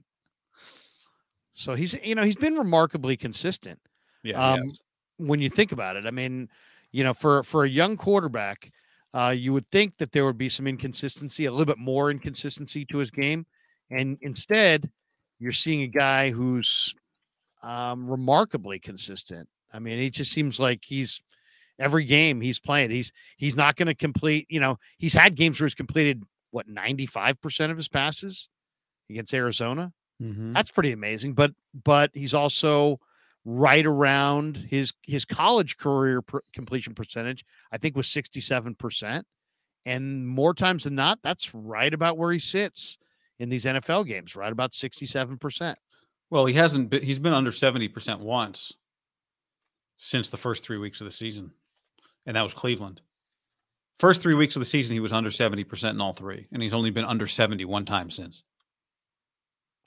So he's you know he's been remarkably consistent Yeah. Um, when you think about it. I mean, you know, for for a young quarterback, uh, you would think that there would be some inconsistency, a little bit more inconsistency to his game, and instead, you're seeing a guy who's um, remarkably consistent. I mean, it just seems like he's every game he's playing. He's he's not going to complete. You know, he's had games where he's completed what ninety five percent of his passes against Arizona. Mhm. That's pretty amazing. But but he's also right around his his college career per, completion percentage. I think was sixty seven percent, and more times than not, that's right about where he sits in these NFL games. Right about sixty seven percent. Well, he hasn't been, he's been under 70% once since the first 3 weeks of the season. And that was Cleveland. First 3 weeks of the season he was under 70% in all three, and he's only been under 70 one time since.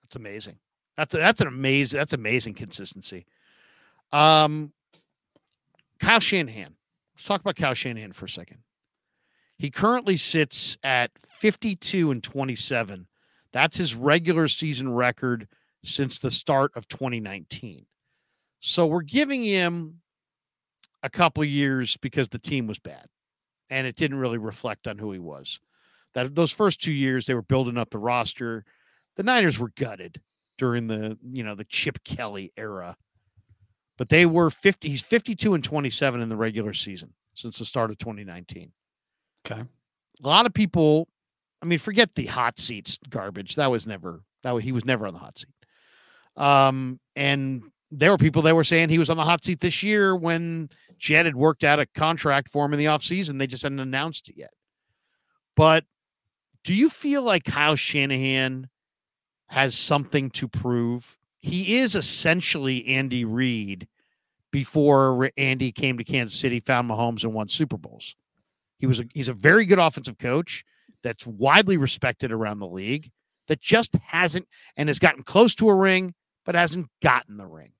That's amazing. That's that's an amazing that's amazing consistency. Um, Kyle Shanahan. Let's talk about Kyle Shanahan for a second. He currently sits at 52 and 27. That's his regular season record since the start of 2019. So we're giving him a couple of years because the team was bad and it didn't really reflect on who he was. That those first 2 years they were building up the roster. The Niners were gutted during the, you know, the Chip Kelly era. But they were 50 he's 52 and 27 in the regular season since the start of 2019 Okay. a lot of people i mean forget the hot seats garbage that was never that was, he was never on the hot seat um and there were people that were saying he was on the hot seat this year when Jed had worked out a contract for him in the offseason. They just hadn't announced it yet. But do you feel like Kyle Shanahan has something to prove? He is essentially Andy Reid before Andy came to Kansas City, found Mahomes, and won Super Bowls. He was a, he's a very good offensive coach that's widely respected around the league that just hasn't and has gotten close to a ring but hasn't gotten the ring.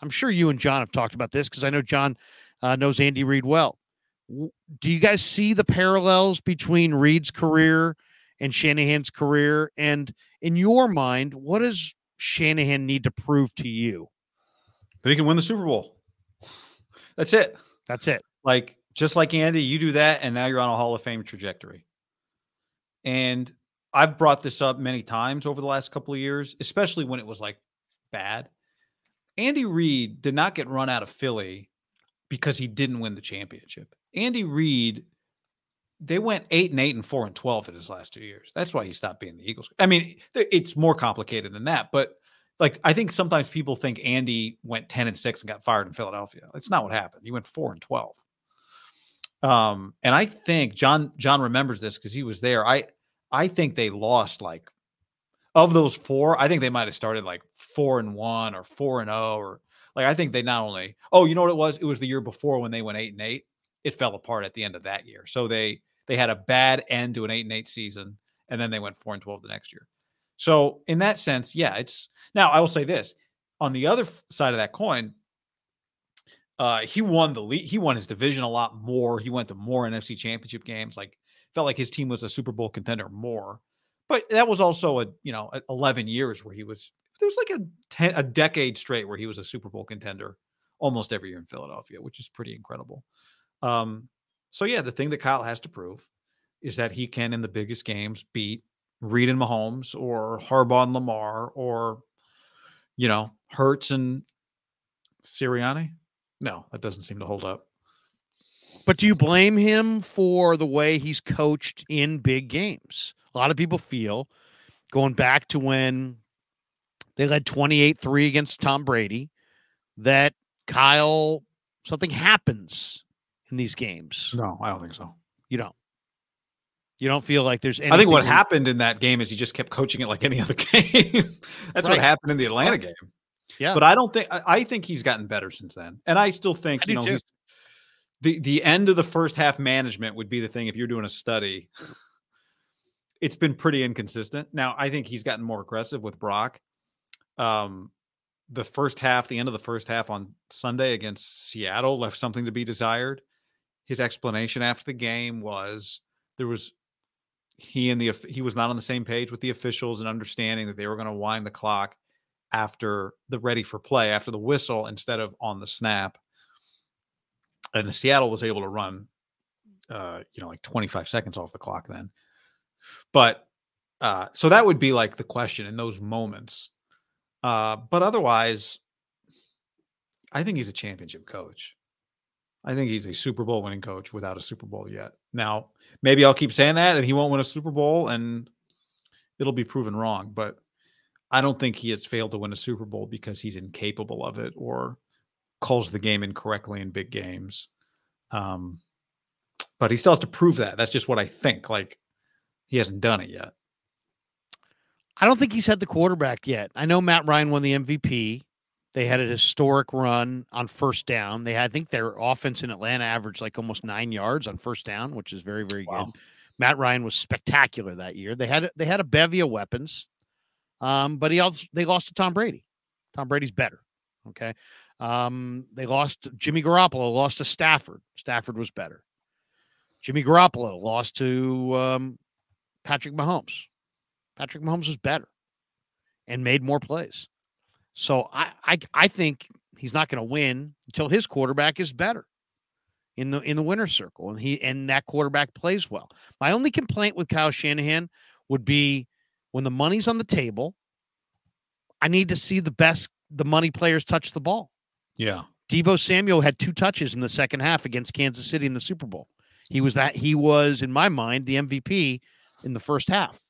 I'm sure you and John have talked about this because I know John uh, knows Andy Reid well. Do you guys see the parallels between Reid's career and Shanahan's career? And in your mind, what does Shanahan need to prove to you? That he can win the Super Bowl. That's it. That's it. Like just like Andy, you do that, and now you're on a Hall of Fame trajectory. And I've brought this up many times over the last couple of years, especially when it was like bad. Andy Reid did not get run out of Philly because he didn't win the championship. Andy Reid, they went eight and eight and four and twelve in his last two years. That's why he stopped being the Eagles. I mean, it's more complicated than that, but like I think sometimes people think Andy went 10 and 6 and got fired in Philadelphia. That's not what happened. He went 4 and 12. Um and I think John John remembers this cuz he was there. I I think they lost like of those 4, I think they might have started like 4 and 1 or 4 and 0 or like I think they not only Oh, you know what it was? It was the year before when they went 8 and 8. It fell apart at the end of that year. So they they had a bad end to an 8 and 8 season and then they went 4 and 12 the next year. So in that sense, yeah, it's now I will say this on the other side of that coin. Uh, he won the league. He won his division a lot more. He went to more NFC Championship games. Like felt like his team was a Super Bowl contender more. But that was also a you know eleven years where he was. There was like a ten, a decade straight where he was a Super Bowl contender almost every year in Philadelphia, which is pretty incredible. Um, so yeah, the thing that Kyle has to prove is that he can in the biggest games beat Reid and Mahomes or Harbaugh and Lamar or you know Hurts and Sirianni. No, that doesn't seem to hold up. But do you blame him for the way he's coached in big games? A lot of people feel going back to when they led 28 3 against Tom Brady, that Kyle, something happens in these games. No, I don't think so. You don't. You don't feel like there's I think what happened in that game is he just kept coaching it like any other game. That's Right. what happened in the Atlanta oh. game. Yeah. But I don't think I, I think he's gotten better since then. And I still think, I you know, he's, the the end of the first half management would be the thing if you're doing a study. It's been pretty inconsistent. Now, I think he's gotten more aggressive with Brock. Um the first half, the end of the first half on Sunday against Seattle left something to be desired. His explanation after the game was there was he and the he was not on the same page with the officials and understanding that they were going to wind the clock after the ready for play after the whistle instead of on the snap. And the seattle was able to run uh you know like 25 seconds off the clock then. But uh so that would be like the question in those moments uh but otherwise i think he's a championship coach i think he's a super bowl winning coach without a super bowl yet now maybe I'll keep saying that and he won't win a Super Bowl and it'll be proven wrong. But I don't think he has failed to win a Super Bowl because he's incapable of it or calls the game incorrectly in big games. Um, but he still has to prove that. That's just what I think. Like he hasn't done it yet. I don't think he's had the quarterback yet. I know Matt Ryan won the MVP. They had a historic run on first down. They had, I think their offense in Atlanta averaged like almost nine yards on first down, which is very, very Wow. good. Matt Ryan was spectacular that year. They had they had a bevy of weapons, um, but he also they lost to Tom Brady. Tom Brady's better. Okay, um, they lost Jimmy Garoppolo lost to Stafford. Stafford was better. Jimmy Garoppolo lost to um, Patrick Mahomes. Patrick Mahomes was better and made more plays. So I I, I think he's not going to win until his quarterback is better in the in the winner's circle and he and that quarterback plays well. My only complaint with Kyle Shanahan would be when the money's on the table, I need to see the best the money players touch the ball. Yeah. Debo Samuel had two touches in the second half against Kansas City in the Super Bowl. He was that he was in my mind the MVP in the first half.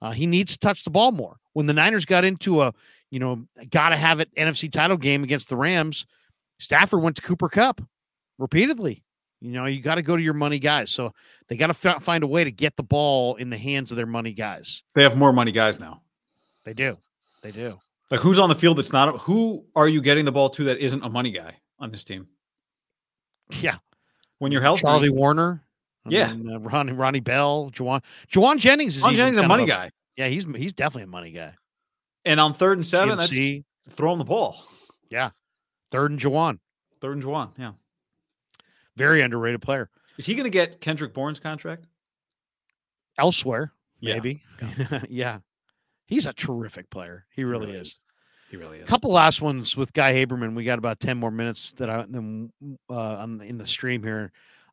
Uh, he needs to touch the ball more. When the Niners got into a you know got to have it NFC title game against the Rams, Stafford went to Cooper Kupp repeatedly. You know you got to go to your money guys. So they got to f- find a way to get the ball in the hands of their money guys. They have more money guys now. They do. They do. Like who's on the field that's not who are you getting the ball to that isn't a money guy on this team? Yeah. When you're healthy, Charlie Woerner. I Yeah. mean, uh, Ronnie Ronnie Bell, Jauan Jauan Jennings is even Jennings is a money of guy. Yeah, he's he's definitely a money guy. And on third and seven, CMC, that's throwing the ball. Yeah, third and Jauan, Third and Jauan. Yeah. very underrated player. Is he going to get Kendrick Bourne's contract? Elsewhere, maybe. Yeah. He's a terrific player. He really, is. He really is. couple last ones with Guy Haberman. We got about 10 more minutes that I uh in the stream here.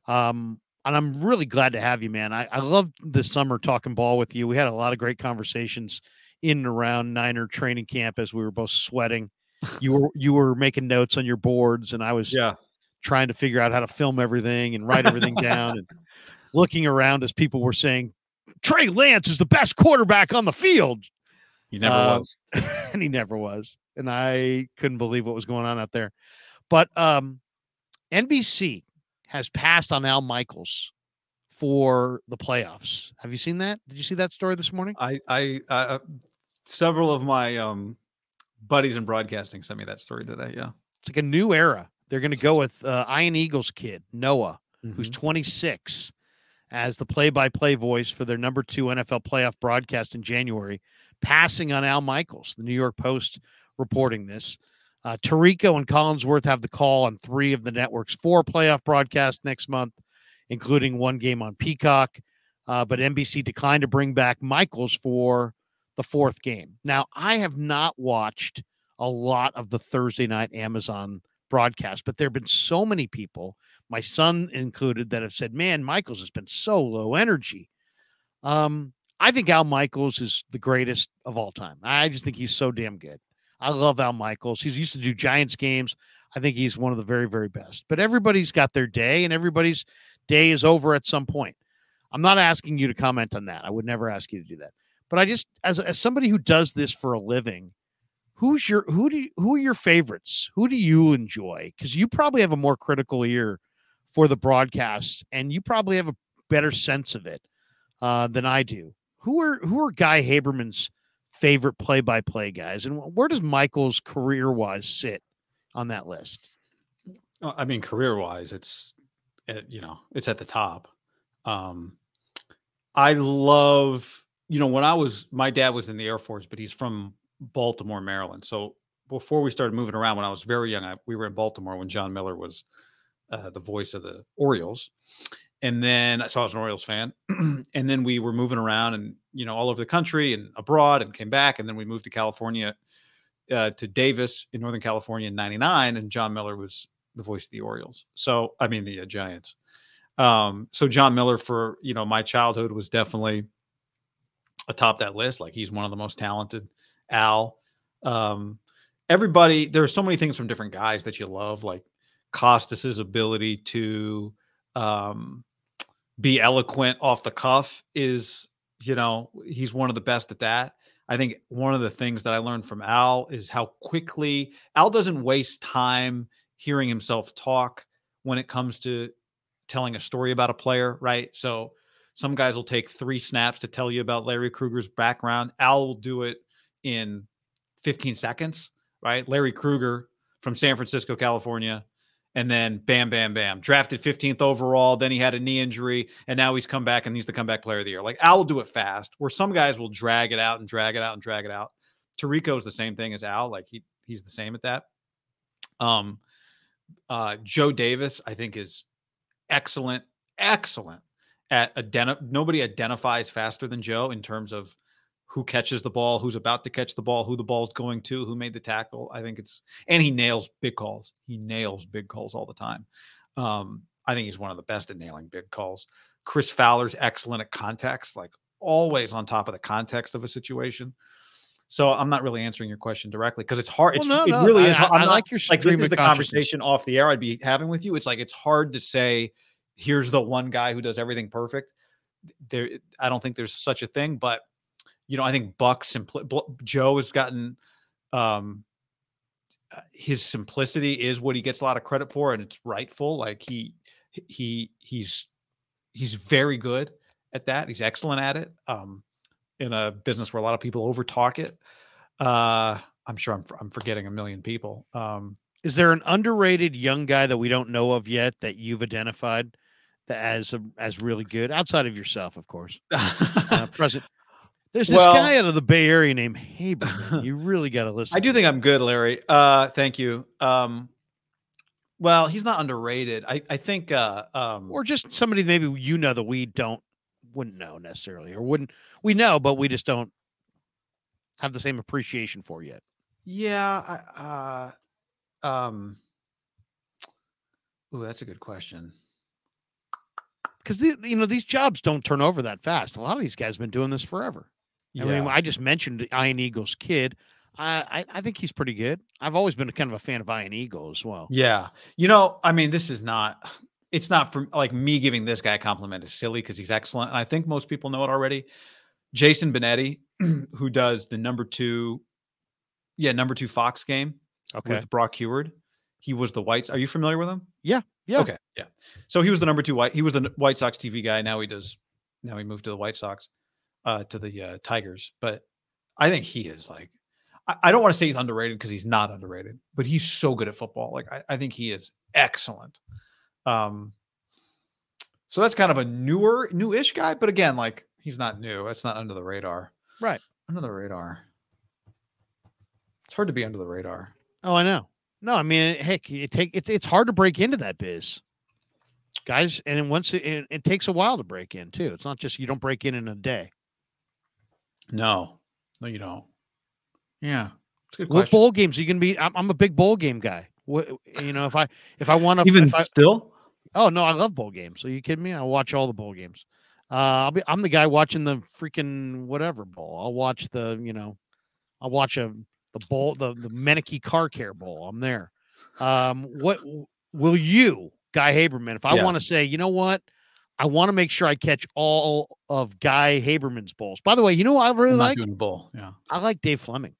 Um and I'm really glad to have you, man. I, I love this summer talking ball with you. We had a lot of great conversations in and around Niner training camp as we were both sweating. You were you were making notes on your boards, and I was Yeah. trying to figure out how to film everything and write everything down and looking around as people were saying Trey Lance is the best quarterback on the field He never Uh, was. and he never was. And I couldn't believe what was going on out there. But um, NBC has passed on Al Michaels for the playoffs. Have you seen that? Did you see that story this morning? I, I, uh, several of my um, buddies in broadcasting sent me that story today. Yeah. It's like a new era. They're going to go with uh, Ian Eagle's kid Noah, who's Mhm. 26, as the play-by-play voice for their number two NFL playoff broadcast in January, passing on Al Michaels. The New York Post reporting this. Uh, Tirico and Collinsworth have the call on three of the network's four playoff broadcasts next month, including one game on Peacock. Uh, but NBC declined to bring back Michaels for the fourth game. Now, I have not watched a lot of the Thursday night Amazon broadcast, but there have been so many people, my son included, that have said, "Man, Michaels has been so low energy." Um, I think Al Michaels is the greatest of all time. I just think he's so damn good. I love Al Michaels. He's used to do Giants games. I think he's one of the very, very best. But everybody's got their day, and everybody's day is over at some point. I'm not asking you to comment on that. I would never ask you to do that. but I just as as somebody who does this for a living, who's your who do you, who are your favorites? Who do you enjoy? Because you probably have a more critical ear for the broadcasts, and you probably have a better sense of it uh, than I do. Who are who are Guy Haberman's favorite play by play guys, and where does Michael's career wise sit on that list? I mean, career wise, it's it, you know it's at the top. Um, I love you know when I was my dad was in the Air Force, but he's from Baltimore, Maryland. So before we started moving around, when I was very young, I, we were in Baltimore when Jon Miller was uh, the voice of the Orioles, and then so I was an Orioles fan, and then we were moving around and you know all over the country and abroad, and came back, and then we moved to California. Uh, to Davis in Northern California in '99, and Jon Miller was the voice of the Orioles. So I mean the uh, Giants. Um, so Jon Miller for you know my childhood was definitely atop that list. Like he's one of the most talented. Al, um, everybody. There are so many things from different guys that you love, like Costas's ability to um, be eloquent off the cuff is, you know, he's one of the best at that. I think one of the things that I learned from Al is how quickly Al doesn't waste time hearing himself talk when it comes to telling a story about a player, right? So some guys will take three snaps to tell you about Larry Krueger's background. Al will do it in 15 seconds, right? Larry Kruger from San Francisco, California. And then bam, bam, bam. Drafted 15th overall. Then he had a knee injury. And now he's come back and he's the comeback player of the year. Like Al will do it fast, where some guys will drag it out and drag it out and drag it out. Tirico is the same thing as Al. Like he he's the same at that. Um uh Joe Davis, I think, is excellent, excellent at identi- nobody identifies faster than Joe in terms of who catches the ball, who's about to catch the ball, who the ball's going to, who made the tackle. I think it's and he nails big calls. He nails big calls all the time. Um, I think he's one of the best at nailing big calls. Chris Fowler's excellent at context, like always on top of the context of a situation. So I'm not really answering your question directly because it's hard. It's, Well, no, it no, really is. I- I'm I not, like your like this is the conversation off the air I'd be having with you. It's like it's hard to say. Here's the one guy who does everything perfect. There, I don't think there's such a thing, but you know, I think Buck's simpli- Joe has gotten um uh, his simplicity is what he gets a lot of credit for, and it's rightful. Like he he he's he's very good at that. He's excellent at it. Um, in a business where a lot of people over talk it. Uh, I'm sure I'm I'm forgetting a million people. Um, Is there an underrated young guy that we don't know of yet that you've identified as a, as really good outside of yourself, of course? Uh, present. There's this Well- guy out of the Bay Area named Haberman. You really got to listen. I do think I'm good, Larry. Uh, thank you. Um, well, he's not underrated. I I think uh, um, or just somebody maybe you know that we don't wouldn't know necessarily, or wouldn't we know, but we just don't have the same appreciation for yet. yeah. I, uh, um, ooh, that's a good question. Because you know these jobs don't turn over that fast. A lot of these guys have been doing this forever. I mean, I just mentioned Ian Eagle's kid. I, I I think he's pretty good. I've always been a kind of a fan of Iron Eagle as well. Yeah. You know, I mean, this is not, it's not for like me giving this guy a compliment is silly because he's excellent. And I think most people know it already. Jason Benetti, who does the number two, yeah, number two Fox game Okay. with Brock Huard. He was the Whites. Are you familiar with him? Yeah, yeah. Okay. Yeah. So he was the number two White. He was the White Sox TV guy. Now he does, now he moved to the White Sox, uh, to the uh, Tigers. But I think he is like, I, I don't want to say he's underrated because he's not underrated, but he's so good at football. Like I, I think he is excellent. Um, so that's kind of a newer, new-ish guy, but again, like he's not new. That's not under the radar. Right. Under the radar. It's hard to be under the radar. Oh, I know. No, I mean, heck, it take it's it's hard to break into that biz, guys. And once it, it, it takes a while to break in too. It's not just you don't break in in a day. No, no, you don't. Yeah, good What bowl games are you gonna be? I'm, I'm a big bowl game guy. What you know, if I if I want to, Even if I, still, oh no, I love bowl games. Are you kidding me? I watch all the bowl games. Uh, I'll be I'm the guy watching the freaking whatever bowl. I'll watch the you know, I'll watch a the bowl the the Meineke Car Care Bowl. I'm there. Um, what will you, Guy Haberman? If I Yeah. want to say, you know what, I want to make sure I catch all of Guy Haberman's bowls. By the way, you know what I really I'm like? doing. Yeah. I like Dave Fleming.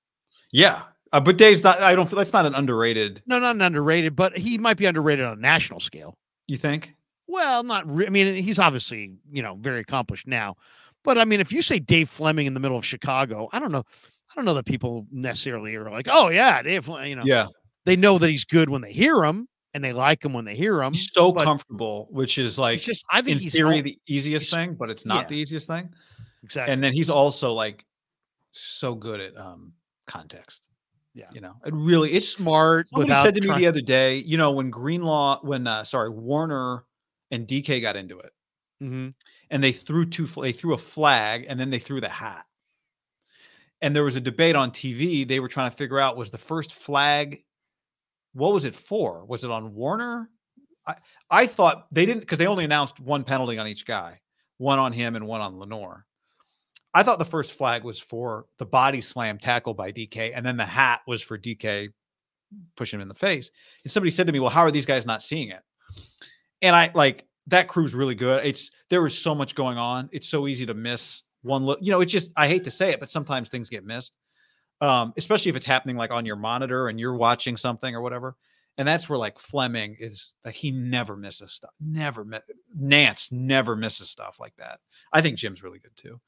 Yeah. Uh, but Dave's not, I don't feel that's not an underrated, No, not an underrated, but he might be underrated on a national scale. you think? Well, not. Re- I mean, he's obviously you know very accomplished now, but I mean, if you say Dave Fleming in the middle of Chicago, I don't know. I don't know that people necessarily are like, oh yeah, Dave. You know, Yeah. they know that he's good when they hear him, and they like him when they hear him. He's so comfortable, which is like, it's just, I think in he's theory, the easiest thing, but it's not yeah. the easiest thing. exactly. And then he's also like so good at um context. Yeah. You know, it really, it's it's smart. Somebody said to me trying- the other day, you know, when Greenlaw, when uh, sorry, Warner and DK got into it, Mm-hmm. and they threw two, they threw a flag, and then they threw the hat. And there was a debate on TV. They were trying to figure out was the first flag, what was it for? Was it on Warner? I I thought they didn't because they only announced one penalty on each guy, one on him and one on Lenoir. I thought the first flag was for the body slam tackle by DK, and then the hat was for DK pushing him in the face. And somebody said to me, "Well, how are these guys not seeing it?" And I like that crew's really good. It's there was so much going on. It's so easy to miss one look. You know, it's just I hate to say it, but sometimes things get missed, um, especially if it's happening like on your monitor and you're watching something or whatever. And that's where like Fleming is like he never misses stuff. Never mi- Nance never misses stuff like that. I think Jim's really good too.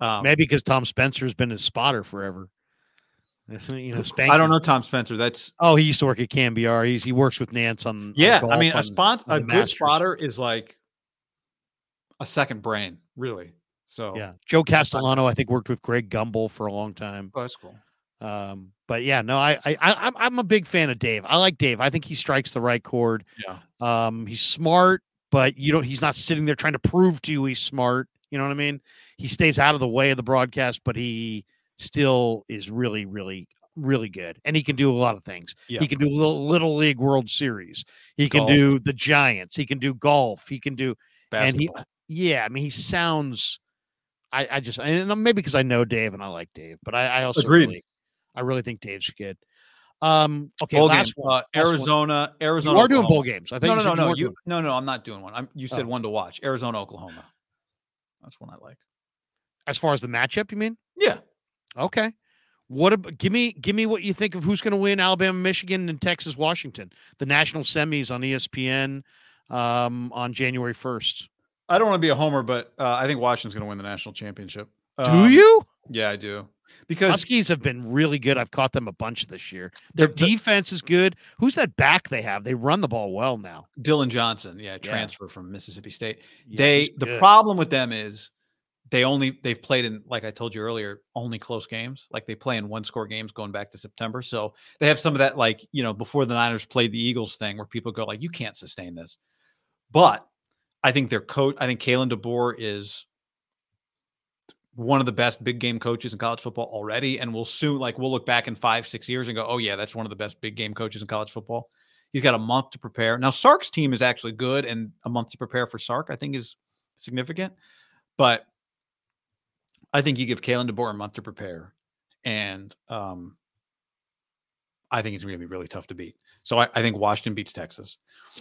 Um, Maybe because Tom Spencer's been his spotter forever. You know, I don't know Tom Spencer. That's Oh, he used to work at KNBR. He's, he works with Nance on. on yeah. I mean, a on- spot a good Masters. spotter is like a second brain, really. So Yeah, Joe Castellano, I think, worked with Greg Gumbel for a long time. oh, that's cool. Um, but yeah, no, I, I, I, I'm- I'm a big fan of Dave. I like Dave. I think he strikes the right chord. Yeah. Um, he's smart, but you don't. He's not sitting there trying to prove to you he's smart. You know what I mean? He stays out of the way of the broadcast, but he still is really, really, really good, and he can do a lot of things. Yeah. He can do little, little league World Series. He can do the Giants. He can do golf. He can do and he yeah i mean he sounds i i just and maybe because i know dave and i like dave but i i also Agreed. really i really think dave's good um okay bowl last game. one Uh, last one. Arizona, Arizona. you are doing bowl games i think No, no, no, no. You no, no. I'm not doing one. I'm, you said Oh. one to watch. Arizona, Oklahoma. That's one I like. as far as the matchup you mean Yeah. okay what about give me give me what you think of who's going to win alabama michigan and texas washington the national semis on espn um on january 1st I don't want to be a homer, but uh, I think Washington's going to win the national championship. do Um, you Yeah, I do. Because Huskies have been really good. I've caught them a bunch this year. Their The- defense is good. Who's that back they have? They run the ball well now. Dillon Johnson, yeah, transfer from Mississippi State. Yeah, they the problem with them is they only they've played in like I told you earlier only close games. Like they play in one score games going back to September. So they have some of that like you know before the Niners played the Eagles thing where people go like you can't sustain this. But I think their coach. I think Kalen DeBoer is one of the best big game coaches in college football already, and we'll soon like we'll look back in five six years and go oh yeah that's one of the best big game coaches in college football. He's got a month to prepare. Now Sark's team is actually good, and a month to prepare for Sark I think is significant. But I think you give Kalen DeBoer a month to prepare, and um, I think it's going to be really tough to beat. So I, I think Washington beats Texas.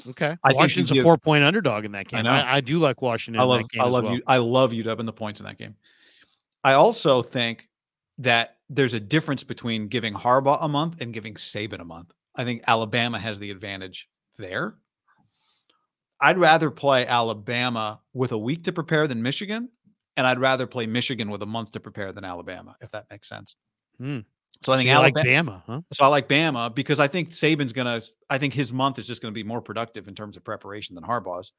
Okay. I Washington's a four point underdog in that game. know. I, I do like Washington. I in love that game I love well. you I love UW and the points in that game. I also think that there's a difference between giving Harbaugh a month and giving Saban a month. I think Alabama has the advantage there. I'd rather play Alabama with a week to prepare than Michigan, and I'd rather play Michigan with a month to prepare than Alabama, if that makes sense. Hmm. So I So think like Alabama. Bama, huh? So I like Bama because I think Saban's gonna. I think his month is just going to be more productive in terms of preparation than Harbaugh's.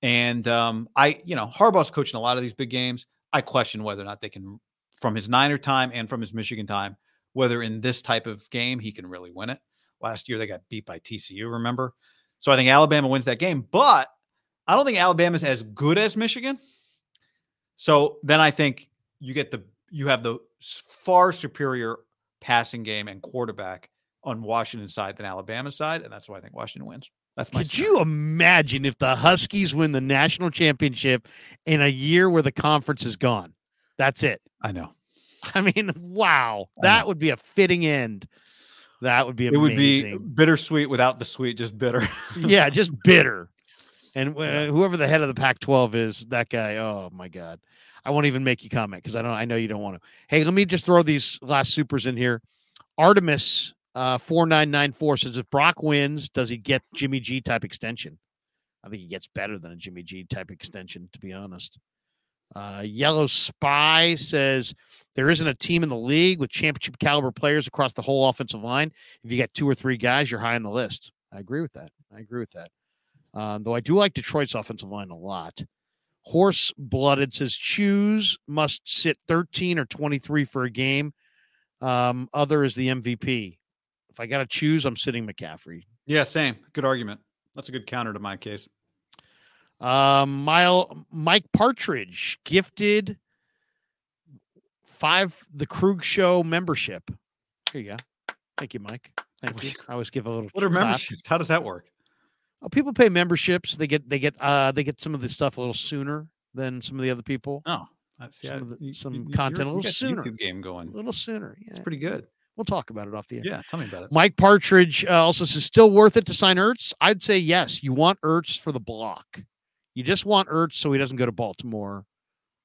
And um, I, you know, Harbaugh's coaching a lot of these big games. I question whether or not they can, from his Niner time and from his Michigan time, whether in this type of game he can really win it. Last year they got beat by TCU. Remember? So I think Alabama wins that game, but I don't think Alabama's as good as Michigan. So then I think you get the you have the far superior passing game and quarterback on Washington side than Alabama side, and that's why I think Washington wins. That's my. Could you imagine if the Huskies win the national championship in a year where the conference is gone? That's it. I know I mean, wow. I That know. would be a fitting end. That would be it would be bittersweet without the sweet, just bitter. yeah, just bitter. And uh, whoever the head of the Pac-12 is, that guy. Oh my God, I won't even make you comment because I don't. I know you don't want to. Hey, let me just throw these last supers in here. Artemis uh, four nine nine four says if Brock wins, does he get Jimmy G type extension? I think he gets better than a Jimmy G type extension, to be honest. Uh, Yellow Spy says there isn't a team in the league with championship caliber players across the whole offensive line. If you got two or three guys, you're high on the list. I agree with that. I agree with that. Um, though I do like Detroit's offensive line a lot. Horse blooded says choose must sit 13 or 23 for a game. Um, other is the MVP. If I got to choose, I'm sitting McCaffrey. Yeah, same. Good argument. That's a good counter to my case. Um, Mile Mike Partridge gifted five the Krueg Show membership. Here you go. Thank you, Mike. Thank you. I always give a little. What are memberships? How does that work? Oh, people pay memberships. They get they get uh they get some of the stuff a little sooner than some of the other people. Oh, I see. Some I- the- some you- content a little you got the sooner. YouTube game going. A little sooner. Yeah. It's pretty good. We'll talk about it off the air. Yeah, tell me about it. Mike Partridge uh, also says, still worth it to sign Ertz? I'd say yes. You want Ertz for the block. You just want Ertz so he doesn't go to Baltimore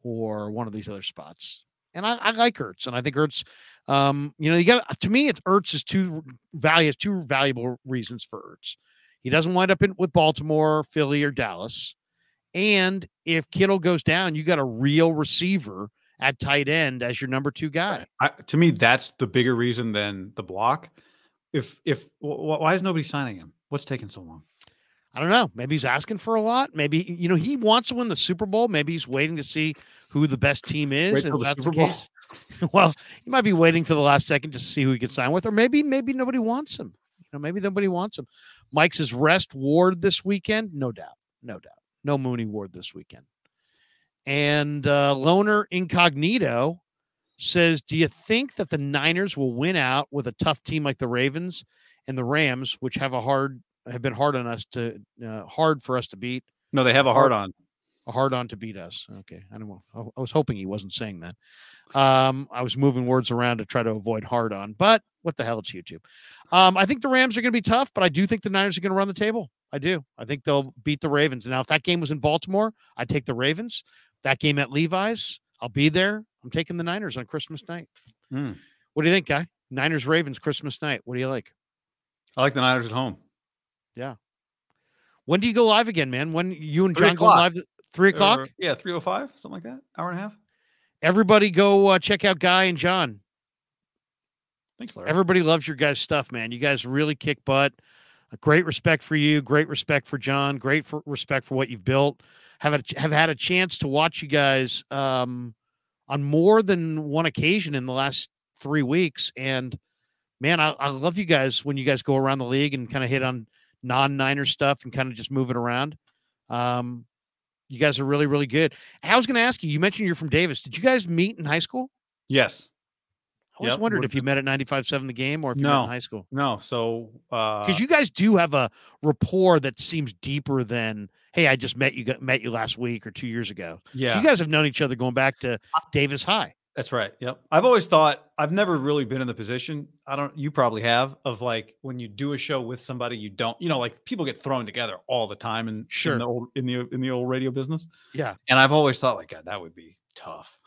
or one of these other spots. And I, I like Ertz, and I think Ertz, um, you know, you got to me, it's Ertz is two value has two valuable reasons for Ertz. He doesn't wind up in with Baltimore, Philly, or Dallas. And if Kittle goes down, you got a real receiver at tight end as your number two guy. I, to me, that's the bigger reason than the block. If if wh- why is nobody signing him? What's taking so long? I don't know. Maybe he's asking for a lot. Maybe you know he wants to win the Super Bowl. Maybe he's waiting to see who the best team is. And that's Super the Bowl? case, well, he might be waiting for the last second to see who he can sign with, or maybe maybe nobody wants him. You know, maybe nobody wants him. Mike's his rest Ward this weekend, no doubt, no doubt, no Mooney Ward this weekend. And uh, Loner Incognito says, "Do you think that the Niners will win out with a tough team like the Ravens and the Rams, which have a hard have been hard on us to uh, hard for us to beat, No, they have a hard on. a hard on to beat us?" Okay, I don't know. I, was hoping he wasn't saying that. Um, I was moving words around to try to avoid hard on, but what the hell? It's YouTube. Um, I think the Rams are going to be tough, but I do think the Niners are going to run the table. I do. I think they'll beat the Ravens. Now, if that game was in Baltimore, I'd take the Ravens. That game at Levi's, I'll be there. I'm taking the Niners on Christmas night. Mm. What do you think, guy? Niners Ravens Christmas night. What do you like? I like the Niners at home. Yeah. When do you go live again, man? When you and Three John go live? Three o'clock. Or- yeah, three oh five, something like that. Hour and a half. Everybody go uh, check out Guy and John. Thanks, Larry. Everybody loves your guys' stuff, man. You guys really kick butt. A great respect for you. Great respect for John. Great for respect for what you've built. Have a, have had a chance to watch you guys um, on more than one occasion in the last three weeks, and man, I, I love you guys when you guys go around the league and kind of hit on non-Niner stuff and kind of just move it around. Um, you guys are really, really good. I was going to ask you. You mentioned you're from Davis. Did you guys meet in high school? yes. I always Yep, wondered if you met at 95.7 the game or if you met in high school. No. So uh Because you guys do have a rapport that seems deeper than, hey, I just met you met you last week or two years ago. So yeah. you guys have known each other going back to Davis High. That's right. Yep. I've always thought I've never really been in the position. I don't. You probably have of like when you do a show with somebody you don't. You know, like people get thrown together all the time in, Sure. in the old in the in the old radio business. Yeah. And I've always thought like God, that would be tough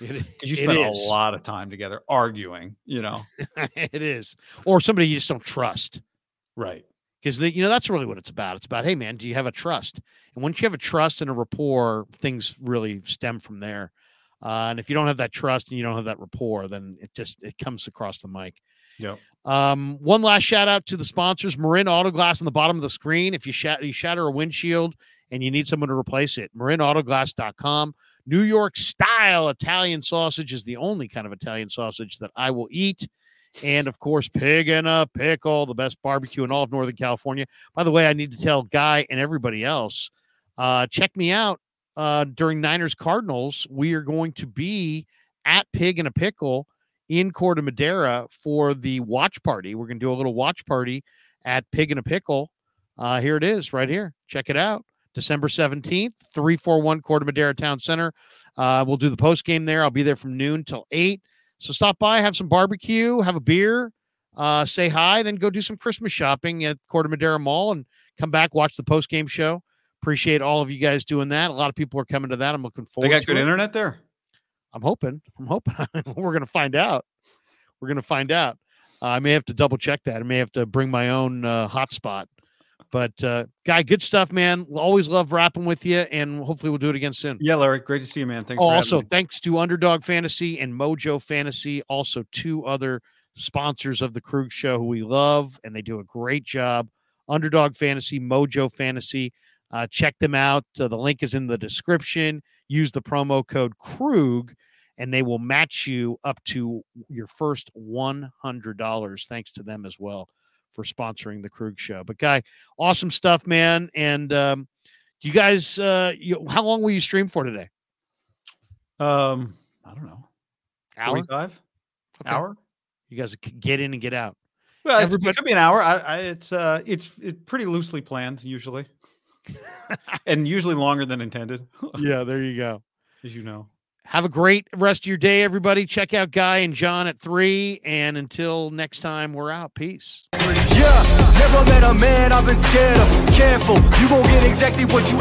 It, because you spend a lot of time together arguing. You know. it is. Or somebody you just don't trust. Right. Because you know that's really what it's about. It's about, hey man, do you have a trust? And once you have a trust and a rapport, things really stem from there. Uh, and if you don't have that trust and you don't have that rapport, then it just it comes across the mic. Yeah. Um, one last shout out to the sponsors, Marin Autoglass on the bottom of the screen. If you, shat- you shatter a windshield and you need someone to replace it, marinautoglass.com. New York style Italian sausage is the only kind of Italian sausage that I will eat. And of course, pig and a pickle, the best barbecue in all of Northern California. By the way, I need to tell Guy and everybody else uh, check me out uh, during Niners Cardinals. We are going to be at Pig and a Pickle in Corte Madera for the watch party. We're going to do a little watch party at Pig and a Pickle. Uh, here it is, right here. Check it out. December 17th, 341 Corte Madera Town Center. Uh, we'll do the post game there. I'll be there from noon till 8. So stop by, have some barbecue, have a beer, uh, say hi, then go do some Christmas shopping at Corte Madera Mall and come back, watch the post game show. appreciate all of you guys doing that. A lot of people are coming to that. I'm looking forward. They got good it. internet there. I'm hoping. I'm hoping. We're gonna find out. We're gonna find out. Uh, I may have to double check that. I may have to bring my own uh, hotspot. But uh, guy, good stuff, man. We'll always love rapping with you, and hopefully we'll do it again soon. Yeah, Larry, great to see you, man. Thanks. Oh, for also me. thanks to Underdog Fantasy and Mojo Fantasy, also two other sponsors of the Krueg Show who we love, and they do a great job. Underdog Fantasy, Mojo Fantasy. Uh, check them out. Uh, the link is in the description. Use the promo code Krueg, and they will match you up to your first one hundred dollars. Thanks to them as well for sponsoring the Krueg Show. But guy, awesome stuff, man. And um, you guys, uh, you, how long will you stream for today? Um, I don't know. Hour? 45 Okay. hour. You guys can get in and get out. Well, Everybody- it could be an hour. I, I, it's uh, it's it's pretty loosely planned usually, and usually longer than intended, Yeah, there you go. as you know. Have a great rest of your day, everybody. Check out Guy and John at three. And until next time, we're out. Peace. Yeah, never met a man I've been scared of. Careful, you get exactly what you.